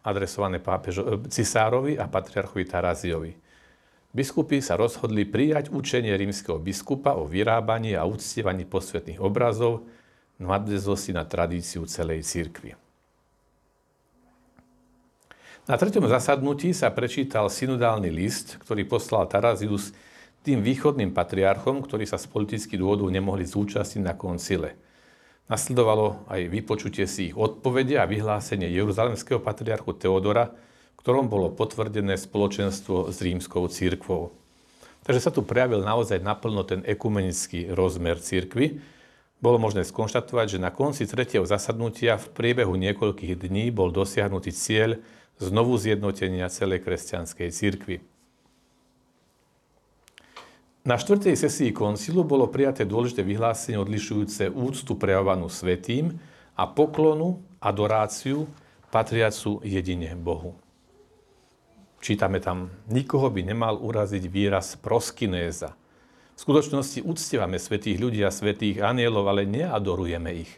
B: adresované pápežo, e, cisárovi a patriarchovi Taraziovi. Biskupy sa rozhodli prijať učenie rímskeho biskupa o vyrábaní a uctievaní posvetných obrazov v nadväznosti na tradíciu celej cirkvi. Na treťom zasadnutí sa prečítal synodálny list, ktorý poslal Tarazius tým východným patriarchom, ktorí sa z politických dôvodov nemohli zúčastniť na koncile – Nasledovalo aj vypočutie si ich odpovede a vyhlásenie Jeruzalemského patriarchu Teodora, ktorom bolo potvrdené spoločenstvo s rímskou církvou. Takže sa tu prejavil naozaj naplno ten ekumenický rozmer církvy. Bolo možné skonštatovať, že na konci tretieho zasadnutia v priebehu niekoľkých dní bol dosiahnutý cieľ znovu zjednotenia celej kresťanskej církvy. Na štvrtej sesii koncilu bolo prijaté dôležité vyhlásenie odlišujúce úctu prejavovanú svetým a poklonu, adoráciu patriacu jedine Bohu. Čítame tam, nikoho by nemal uraziť výraz proskinéza. V skutočnosti uctievame svetých ľudí a svetých anielov, ale neadorujeme ich.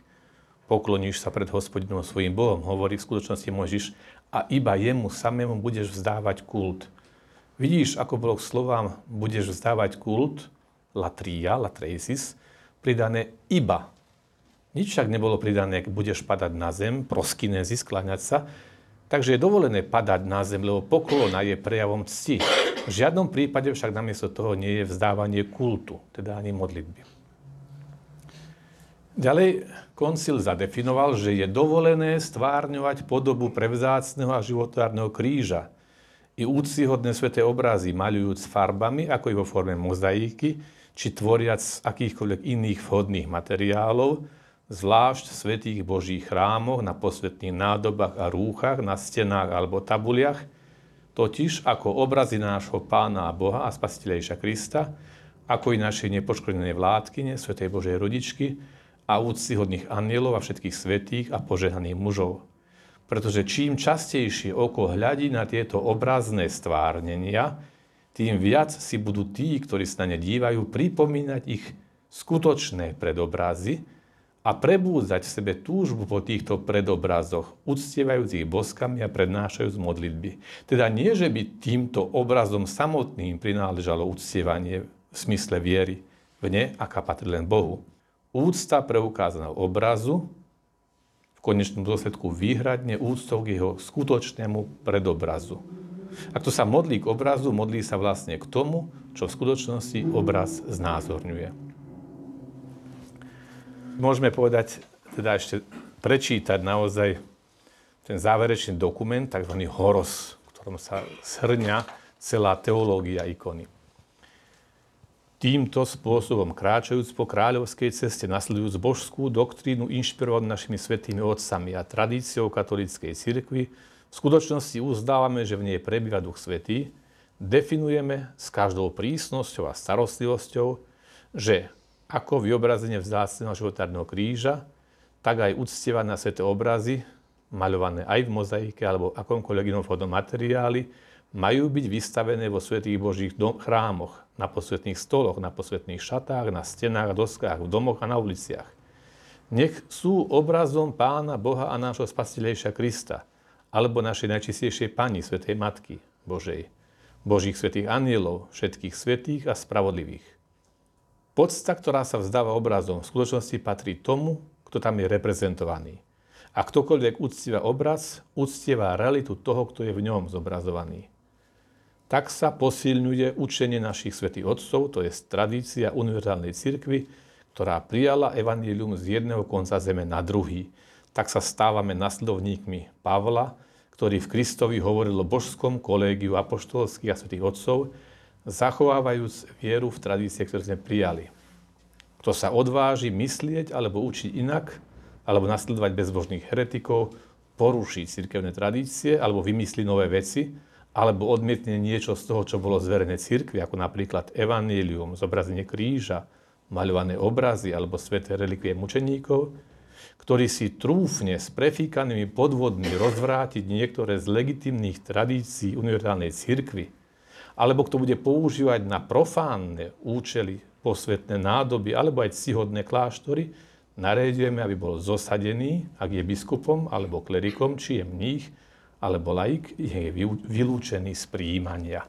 B: pokloníš sa pred hospodinom svojim Bohom, hovorí v skutočnosti Mojžiš, a iba jemu samému budeš vzdávať kult. Vidíš, ako bolo k slovám budeš vzdávať kult, latria, latreisis, pridané iba. Nič však nebolo pridané, ak budeš padať na zem, proskynézy, skláňať sa. Takže je dovolené padať na zem, lebo poklona je prejavom cti. V žiadnom prípade však namiesto toho nie je vzdávanie kultu, teda ani modlitby. Ďalej koncil zadefinoval, že je dovolené stvárňovať podobu prevzácneho a životárneho kríža i úctyhodné sveté obrazy, maľujúc farbami, ako i vo forme mozaiky, či tvoriac z akýchkoľvek iných vhodných materiálov, zvlášť v svetých božích chrámoch, na posvetných nádobách a rúchach, na stenách alebo tabuliach, totiž ako obrazy nášho Pána a Boha a Spasiteľa Krista, ako i našej nepoškodenej vládkyne, Svetej Božej rodičky, a úctyhodných anielov a všetkých svetých a požehnaných mužov. Pretože čím častejšie oko hľadí na tieto obrazné stvárnenia, tým viac si budú tí, ktorí sa na ne dívajú, pripomínať ich skutočné predobrazy a prebúzať v sebe túžbu po týchto predobrazoch, uctievajúc ich boskami a prednášajúc modlitby. Teda nie, že by týmto obrazom samotným prináležalo uctievanie v smysle viery v ne, aká patrí len Bohu, Úcta preukázaná obrazu, v konečnom dôsledku výhradne úctou k jeho skutočnému predobrazu. Ak to sa modlí k obrazu, modlí sa vlastne k tomu, čo v skutočnosti obraz znázorňuje. Môžeme povedať, teda ešte prečítať naozaj ten záverečný dokument, tzv. horos, v ktorom sa shrňa celá teológia ikony. Týmto spôsobom kráčajúc po kráľovskej ceste, nasledujúc božskú doktrínu inšpirovanú našimi svetými otcami a tradíciou katolíckej cirkvi, v skutočnosti uzdávame, že v nej prebýva Duch Svetý, definujeme s každou prísnosťou a starostlivosťou, že ako vyobrazenie vzácneho životárneho kríža, tak aj uctievané sveté obrazy, maľované aj v mozaike alebo akomkoľvek inom materiáli, majú byť vystavené vo svetých Božích dom- chrámoch, na posvetných stoloch, na posvetných šatách, na stenách, doskách, v domoch a na uliciach. Nech sú obrazom Pána Boha a nášho Spasiteľejša Krista, alebo našej najčistejšej Pani, Svetej Matky Božej, Božích svetých anielov, všetkých svetých a spravodlivých. Podsta, ktorá sa vzdáva obrazom, v skutočnosti patrí tomu, kto tam je reprezentovaný. A ktokoľvek uctieva obraz, uctieva realitu toho, kto je v ňom zobrazovaný tak sa posilňuje učenie našich svätých otcov, to je tradícia univerzálnej cirkvi, ktorá prijala evanílium z jedného konca zeme na druhý. Tak sa stávame nasledovníkmi Pavla, ktorý v Kristovi hovoril o božskom kolégiu apoštolských a svätých otcov, zachovávajúc vieru v tradície, ktoré sme prijali. Kto sa odváži myslieť alebo učiť inak, alebo nasledovať bezbožných heretikov, poruší cirkevné tradície alebo vymyslí nové veci, alebo odmietne niečo z toho, čo bolo zverené cirkvi, ako napríklad evanílium, zobrazenie kríža, maľované obrazy alebo sveté relikvie mučeníkov, ktorý si trúfne s prefíkanými podvodmi rozvrátiť niektoré z legitimných tradícií univerzálnej cirkvi, alebo kto bude používať na profánne účely posvetné nádoby alebo aj cihodné kláštory, naredujeme, aby bol zosadený, ak je biskupom alebo klerikom, či je mních, alebo laik je vylúčený z príjmania.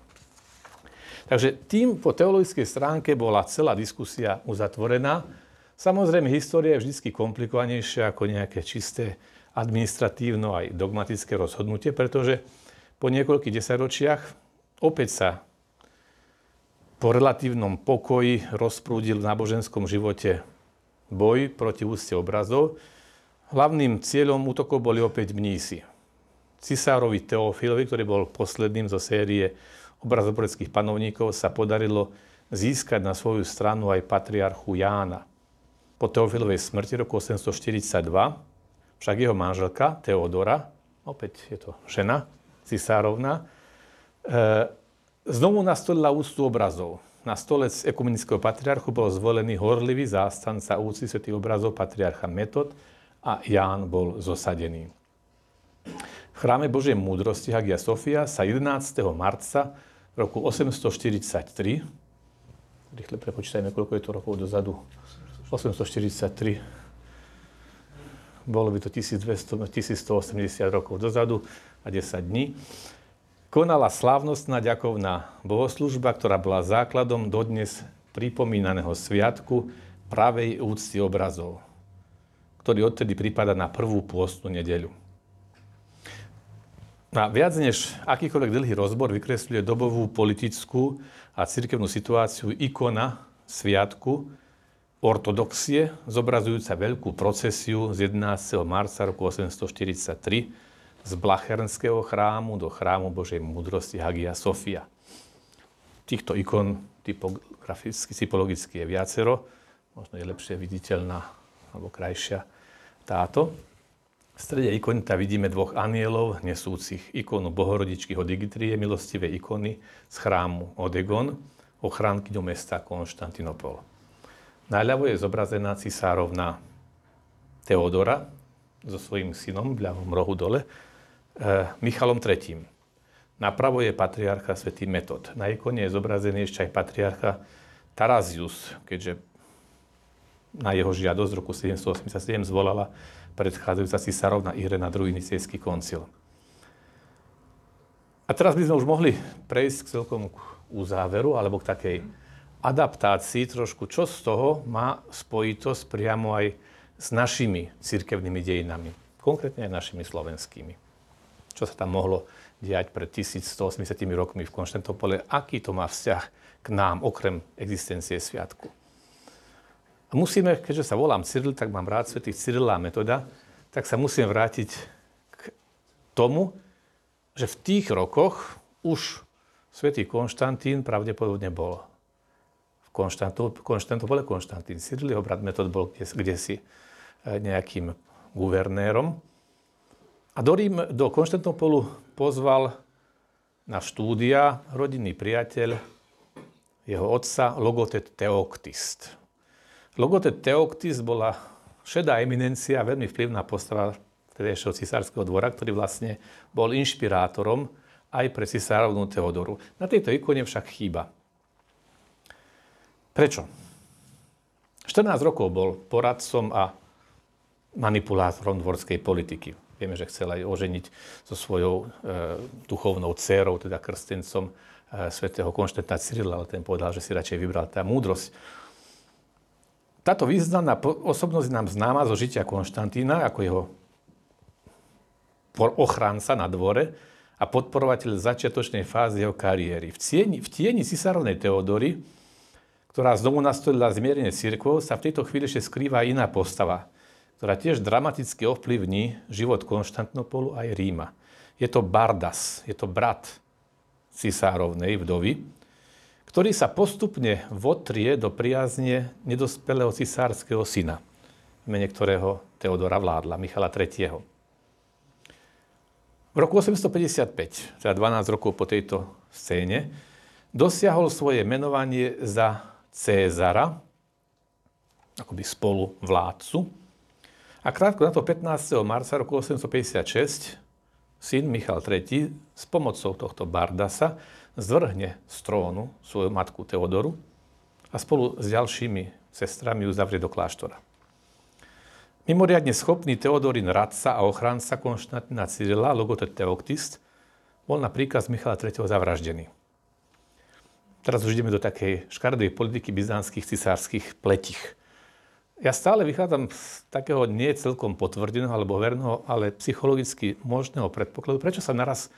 B: Takže tým po teologickej stránke bola celá diskusia uzatvorená. Samozrejme, história je vždy komplikovanejšia ako nejaké čisté administratívno aj dogmatické rozhodnutie, pretože po niekoľkých desaťročiach opäť sa po relatívnom pokoji rozprúdil v náboženskom živote boj proti úste obrazov. Hlavným cieľom útokov boli opäť mnísi cisárovi Teofilovi, ktorý bol posledným zo série obrazoporeckých panovníkov, sa podarilo získať na svoju stranu aj patriarchu Jána. Po Teofilovej smrti roku 842 však jeho manželka Teodora, opäť je to žena, cisárovna, znovu nastolila úctu obrazov. Na stolec ekumenického patriarchu bol zvolený horlivý zástanca úcty svetých obrazov patriarcha Metod a Ján bol zosadený. V chráme Božej múdrosti Hagia Sofia sa 11. marca roku 843, rýchle prepočítajme, koľko je to rokov dozadu, 843, bolo by to 1200, 1180 rokov dozadu a 10 dní, konala slávnostná ďakovná bohoslužba, ktorá bola základom dodnes pripomínaného sviatku pravej úcty obrazov, ktorý odtedy prípada na prvú pôstnu nedeľu. A viac než akýkoľvek dlhý rozbor vykresľuje dobovú politickú a cirkevnú situáciu ikona sviatku ortodoxie, zobrazujúca veľkú procesiu z 11. marca roku 843 z Blachernského chrámu do chrámu Božej múdrosti Hagia Sofia. Týchto ikon typograficky, typologicky je viacero, možno je lepšie viditeľná alebo krajšia táto. V strede ikonita vidíme dvoch anielov nesúcich ikonu Bohorodičky Hodigitrie, milostivej ikony z chrámu Odegon, ochránky do mesta Konštantinopol. Najľavo je zobrazená cisárovna Teodora so svojím synom v ľavom rohu dole, Michalom III. Napravo je patriarcha svätý Metod. Na ikone je zobrazený ešte aj patriarcha Tarazius, keďže na jeho žiadosť v roku 787 zvolala predchádzajúca cisárovna Irena II. Nicejský koncil. A teraz by sme už mohli prejsť k celkom k uzáveru, alebo k takej adaptácii trošku, čo z toho má spojitosť priamo aj s našimi cirkevnými dejinami, konkrétne aj našimi slovenskými. Čo sa tam mohlo diať pred 1180 rokmi v Konštantopole, aký to má vzťah k nám, okrem existencie sviatku. A musíme, keďže sa volám Cyril, tak mám rád svetých Cyrila metoda, tak sa musím vrátiť k tomu, že v tých rokoch už svätý Konštantín pravdepodobne bol. V Konštantopole Konštantín Cyril, jeho brat Metod bol kde, kde si e, nejakým guvernérom. A do, Rím, do Konštantopolu pozval na štúdia rodinný priateľ jeho otca Logotet Teoktist. Logotet Teoktis bola šedá eminencia, veľmi vplyvná postava vtedejšieho cisárskeho dvora, ktorý vlastne bol inšpirátorom aj pre cisárovnú Teodoru. Na tejto ikone však chýba. Prečo? 14 rokov bol poradcom a manipulátorom dvorskej politiky. Vieme, že chcel aj oženiť so svojou e, duchovnou dcérou, teda krstencom e, svätého Konštanta Cyrila, ale ten povedal, že si radšej vybral tá múdrosť táto významná osobnosť nám známa zo žitia Konštantína ako jeho ochránca na dvore a podporovateľ začiatočnej fázy jeho kariéry. V tieni, v tieni cisárovnej Teodory, ktorá znovu nastolila zmierenie cirkvou, sa v tejto chvíli ešte skrýva iná postava, ktorá tiež dramaticky ovplyvní život Konštantnopolu aj Ríma. Je to Bardas, je to brat cisárovnej vdovy, ktorý sa postupne votrie do priazne nedospelého cisárskeho syna, mene ktorého Teodora vládla, Michala III. V roku 855, teda 12 rokov po tejto scéne, dosiahol svoje menovanie za Cézara, akoby spolu vládcu. A krátko na to 15. marca roku 856 syn Michal III s pomocou tohto Bardasa zvrhne z trónu svoju matku Teodoru a spolu s ďalšími sestrami ju zavrie do kláštora. Mimoriadne schopný Teodorin radca a ochránca Konštantina Cyrila, logotet Teoktist, bol na príkaz Michala III. zavraždený. Teraz už ideme do takej škardej politiky byzantských cisárskych pletich. Ja stále vychádzam z takého nie celkom potvrdeného alebo verného, ale psychologicky možného predpokladu, prečo sa naraz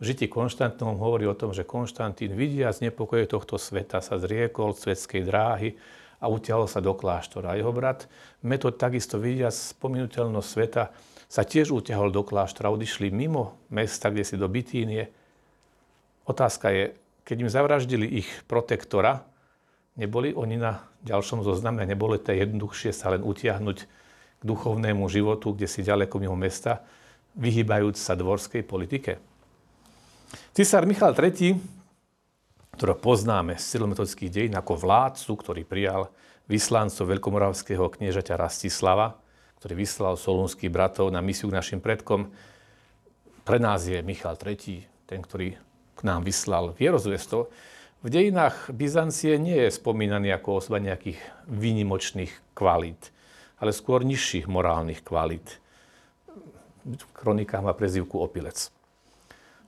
B: v žití Konštantínom hovorí o tom, že Konštantín vidia znepokoje tohto sveta, sa zriekol svetskej dráhy a utiahol sa do kláštora. Jeho brat Metod takisto vidia spominuteľnosť sveta, sa tiež utiahol do kláštora, odišli mimo mesta, kde si do Bitínie. Otázka je, keď im zavraždili ich protektora, neboli oni na ďalšom zozname, nebolo to jednoduchšie sa len utiahnuť k duchovnému životu, kde si ďaleko mimo mesta, vyhýbajúc sa dvorskej politike? Cisár Michal III, ktorého poznáme z celometodických dejín ako vládcu, ktorý prijal vyslancov veľkomoravského kniežaťa Rastislava, ktorý vyslal solúnskych bratov na misiu k našim predkom. Pre nás je Michal III, ten, ktorý k nám vyslal vierozvestvo. V dejinách Byzancie nie je spomínaný ako osoba nejakých výnimočných kvalít, ale skôr nižších morálnych kvalít. kronikách má prezivku opilec.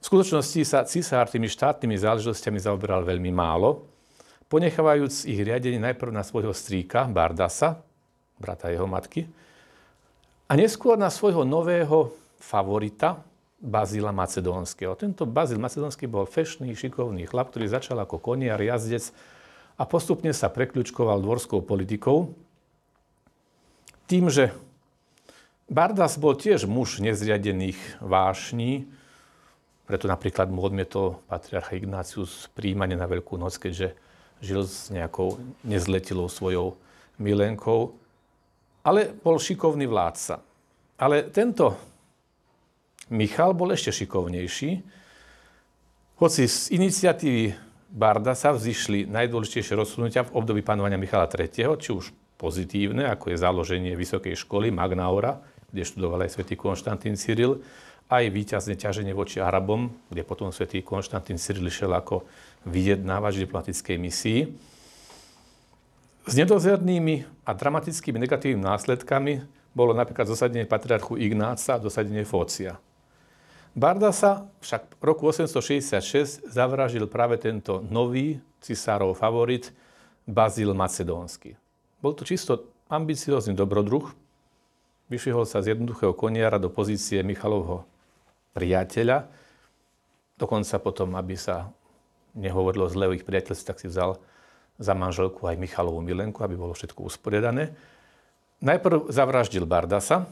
B: V skutočnosti sa cisár tými štátnymi záležitostiami zaoberal veľmi málo, ponechávajúc ich riadenie najprv na svojho strýka Bardasa, brata jeho matky, a neskôr na svojho nového favorita, Bazila Macedónskeho. Tento Bazil Macedónsky bol fešný, šikovný chlap, ktorý začal ako koniar, jazdec a postupne sa prekľučkoval dvorskou politikou. Tým, že Bardas bol tiež muž nezriadených vášní, preto napríklad mu odmietol patriarcha Ignácius príjmanie na Veľkú noc, keďže žil s nejakou nezletilou svojou milenkou. Ale bol šikovný vládca. Ale tento Michal bol ešte šikovnejší, hoci z iniciatívy Barda sa vzýšli najdôležitejšie rozhodnutia v období panovania Michala III., či už pozitívne, ako je založenie vysokej školy Magnaura, kde študoval aj svätý Konštantín Cyril, aj výťazne ťaženie voči Arabom, kde potom svätý Konštantín Cyril šiel ako vyjednávač diplomatickej misii. S nedozernými a dramatickými negatívnymi následkami bolo napríklad zosadenie patriarchu Ignáca a dosadenie Fócia. Bardasa však v roku 866 zavražil práve tento nový cisárov favorit Bazil Macedónsky. Bol to čisto ambiciózny dobrodruh, vyšvihol sa z jednoduchého koniara do pozície Michalovho priateľa, dokonca potom, aby sa nehovorilo zle o ich priateľstve, tak si vzal za manželku aj Michalovú milenku, aby bolo všetko usporiadané. Najprv zavraždil Bardasa,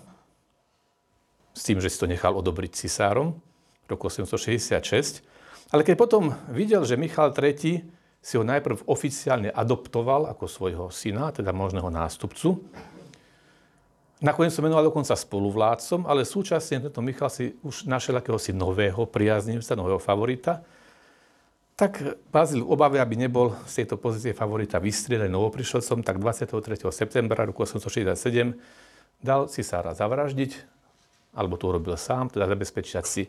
B: s tým, že si to nechal odobriť cisárom v roku 866. Ale keď potom videl, že Michal III si ho najprv oficiálne adoptoval ako svojho syna, teda možného nástupcu, nakoniec sa menoval dokonca spoluvládcom, ale súčasne tento Michal si už našiel akéhosi nového priaznivca, nového favorita, tak Bazil v obave, aby nebol z tejto pozície favorita vystriedaný novoprišelcom, tak 23. septembra roku 867 dal cisára zavraždiť, alebo to urobil sám, teda zabezpečiať si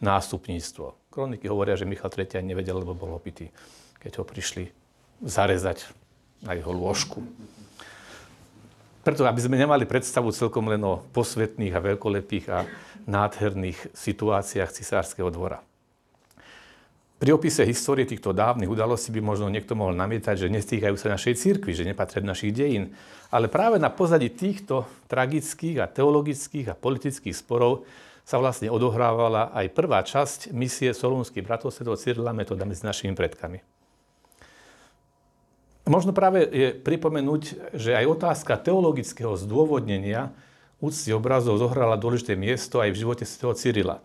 B: nástupníctvo. Kroniky hovoria, že Michal III nevedel, lebo bol opitý, keď ho prišli zarezať na jeho lôžku. Preto, aby sme nemali predstavu celkom len o posvetných a veľkolepých a nádherných situáciách cisárskeho dvora. Pri opise histórie týchto dávnych udalostí by možno niekto mohol namietať, že nestýkajú sa našej cirkvi, že nepatria do našich dejín. Ale práve na pozadí týchto tragických a teologických a politických sporov sa vlastne odohrávala aj prvá časť misie solúnskych bratov svetov Cyrila Metoda medzi našimi predkami. Možno práve je pripomenúť, že aj otázka teologického zdôvodnenia úcty obrazov zohrala dôležité miesto aj v živote svetého Cyrila.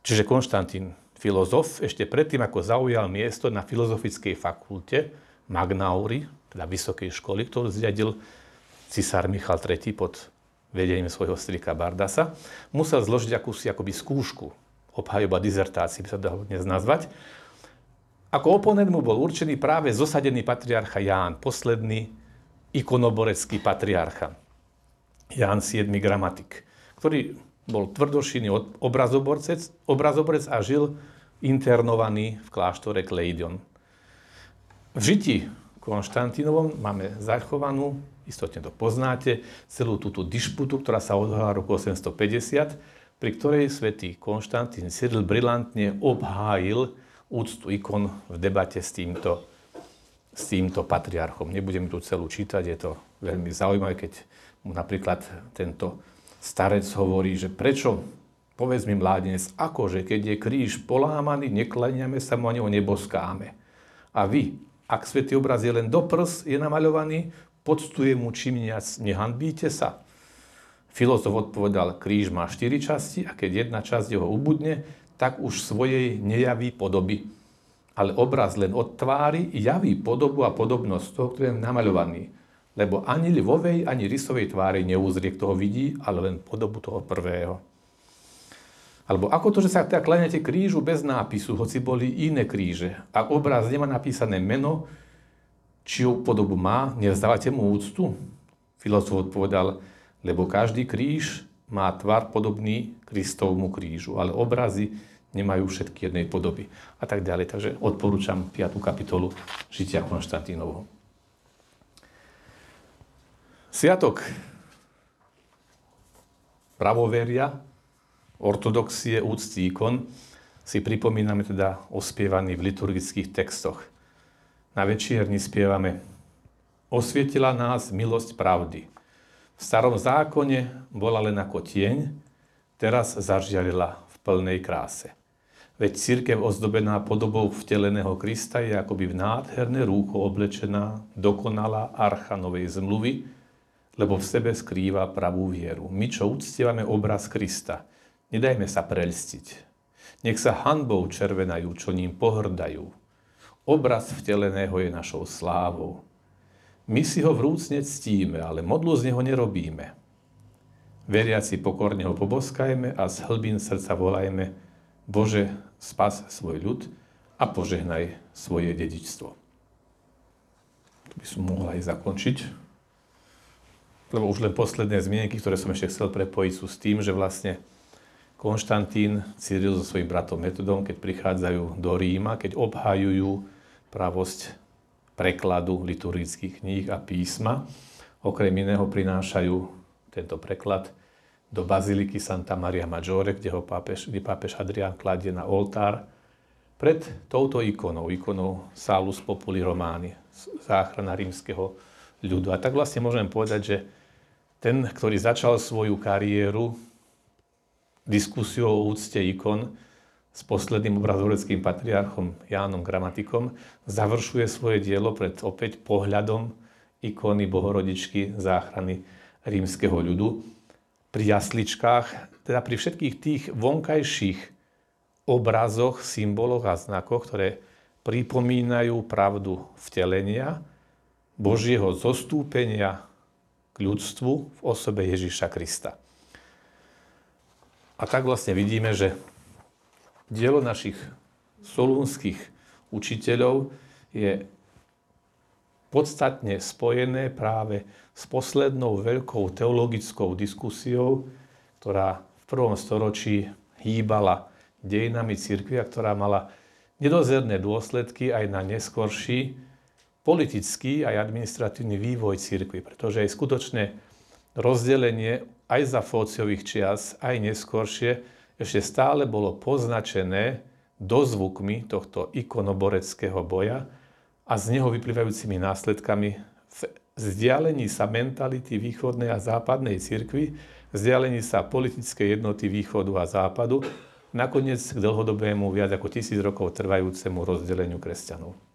B: Čiže Konštantín filozof ešte predtým, ako zaujal miesto na filozofickej fakulte Magnauri, teda vysokej školy, ktorú zriadil cisár Michal III pod vedením svojho strika Bardasa, musel zložiť akúsi akoby skúšku, obhajoba dizertácii by sa dalo dnes nazvať. Ako oponent mu bol určený práve zosadený patriarcha Ján, posledný ikonoborecký patriarcha. Ján VII gramatik, ktorý bol tvrdošinný obrazoborec, obrazoborec a žil internovaný v kláštore Kleidion. V žiti Konštantinovom máme zachovanú, istotne to poznáte, celú túto dišputu, ktorá sa odhala roku 850, pri ktorej svätý Konštantín Cyril brilantne obhájil úctu ikon v debate s týmto, s týmto patriarchom. Nebudem tu celú čítať, je to veľmi zaujímavé, keď mu napríklad tento starec hovorí, že prečo, povedz mi mládenec, akože keď je kríž polámaný, neklaniame sa mu a neho neboskáme. A vy, ak svetý obraz je len do prs, je namaľovaný, podstuje mu čím nehanbíte sa. Filozof odpovedal, kríž má štyri časti a keď jedna časť jeho ubudne, tak už svojej nejaví podoby. Ale obraz len od tvári javí podobu a podobnosť toho, ktorý je namaľovaný lebo ani ľvovej, ani rysovej tvári neúzrie, kto ho vidí, ale len podobu toho prvého. Alebo ako to, že sa teda kláňate krížu bez nápisu, hoci boli iné kríže. Ak obraz nemá napísané meno, čiu podobu má, nevzdávate mu úctu? Filozof odpovedal, lebo každý kríž má tvar podobný Kristovmu krížu, ale obrazy nemajú všetky jednej podoby. A tak ďalej. Takže odporúčam 5. kapitolu Žitia Konštantínovho. Sviatok pravoveria, ortodoxie, úcty ikon, si pripomíname teda ospievaný v liturgických textoch. Na večierni spievame Osvietila nás milosť pravdy. V starom zákone bola len ako tieň, teraz zažiarila v plnej kráse. Veď církev ozdobená podobou vteleného Krista je akoby v nádherné rúcho oblečená dokonalá archa novej zmluvy, lebo v sebe skrýva pravú vieru. My, čo uctievame obraz Krista, nedajme sa prelstiť. Nech sa hanbou červenajú, čo ním pohrdajú. Obraz vteleného je našou slávou. My si ho vrúcne ctíme, ale modlu z neho nerobíme. Veriaci pokorne ho poboskajme a z hlbín srdca volajme Bože, spas svoj ľud a požehnaj svoje dedičstvo. Tu by som mohol aj zakončiť, lebo už len posledné zmienky, ktoré som ešte chcel prepojiť, sú s tým, že vlastne Konštantín, Cyril so svojím bratom Metodom, keď prichádzajú do Ríma, keď obhajujú pravosť prekladu liturgických kníh a písma, okrem iného prinášajú tento preklad do baziliky Santa Maria Maggiore, kde ho pápež, kde pápež Adrián kladie na oltár pred touto ikonou, ikonou Salus Populi Romani, záchrana rímskeho ľudu. A tak vlastne môžem povedať, že ten, ktorý začal svoju kariéru diskusiou o úcte ikon s posledným obrazoveckým patriarchom Jánom Gramatikom, završuje svoje dielo pred opäť pohľadom ikony Bohorodičky záchrany rímskeho ľudu. Pri jasličkách, teda pri všetkých tých vonkajších obrazoch, symboloch a znakoch, ktoré pripomínajú pravdu vtelenia, Božieho zostúpenia k ľudstvu v osobe Ježíša Krista. A tak vlastne vidíme, že dielo našich solúnskych učiteľov je podstatne spojené práve s poslednou veľkou teologickou diskusiou, ktorá v prvom storočí hýbala dejinami církvy a ktorá mala nedozerné dôsledky aj na neskorší politický aj administratívny vývoj církvy, pretože aj skutočné rozdelenie aj za Fóciových čias, aj neskoršie, ešte stále bolo poznačené dozvukmi tohto ikonoboreckého boja, a z neho vyplývajúcimi následkami v vzdialení sa mentality východnej a západnej cirkvi, vzdialení sa politickej jednoty východu a západu, nakoniec k dlhodobému viac ako tisíc rokov trvajúcemu rozdeleniu kresťanov.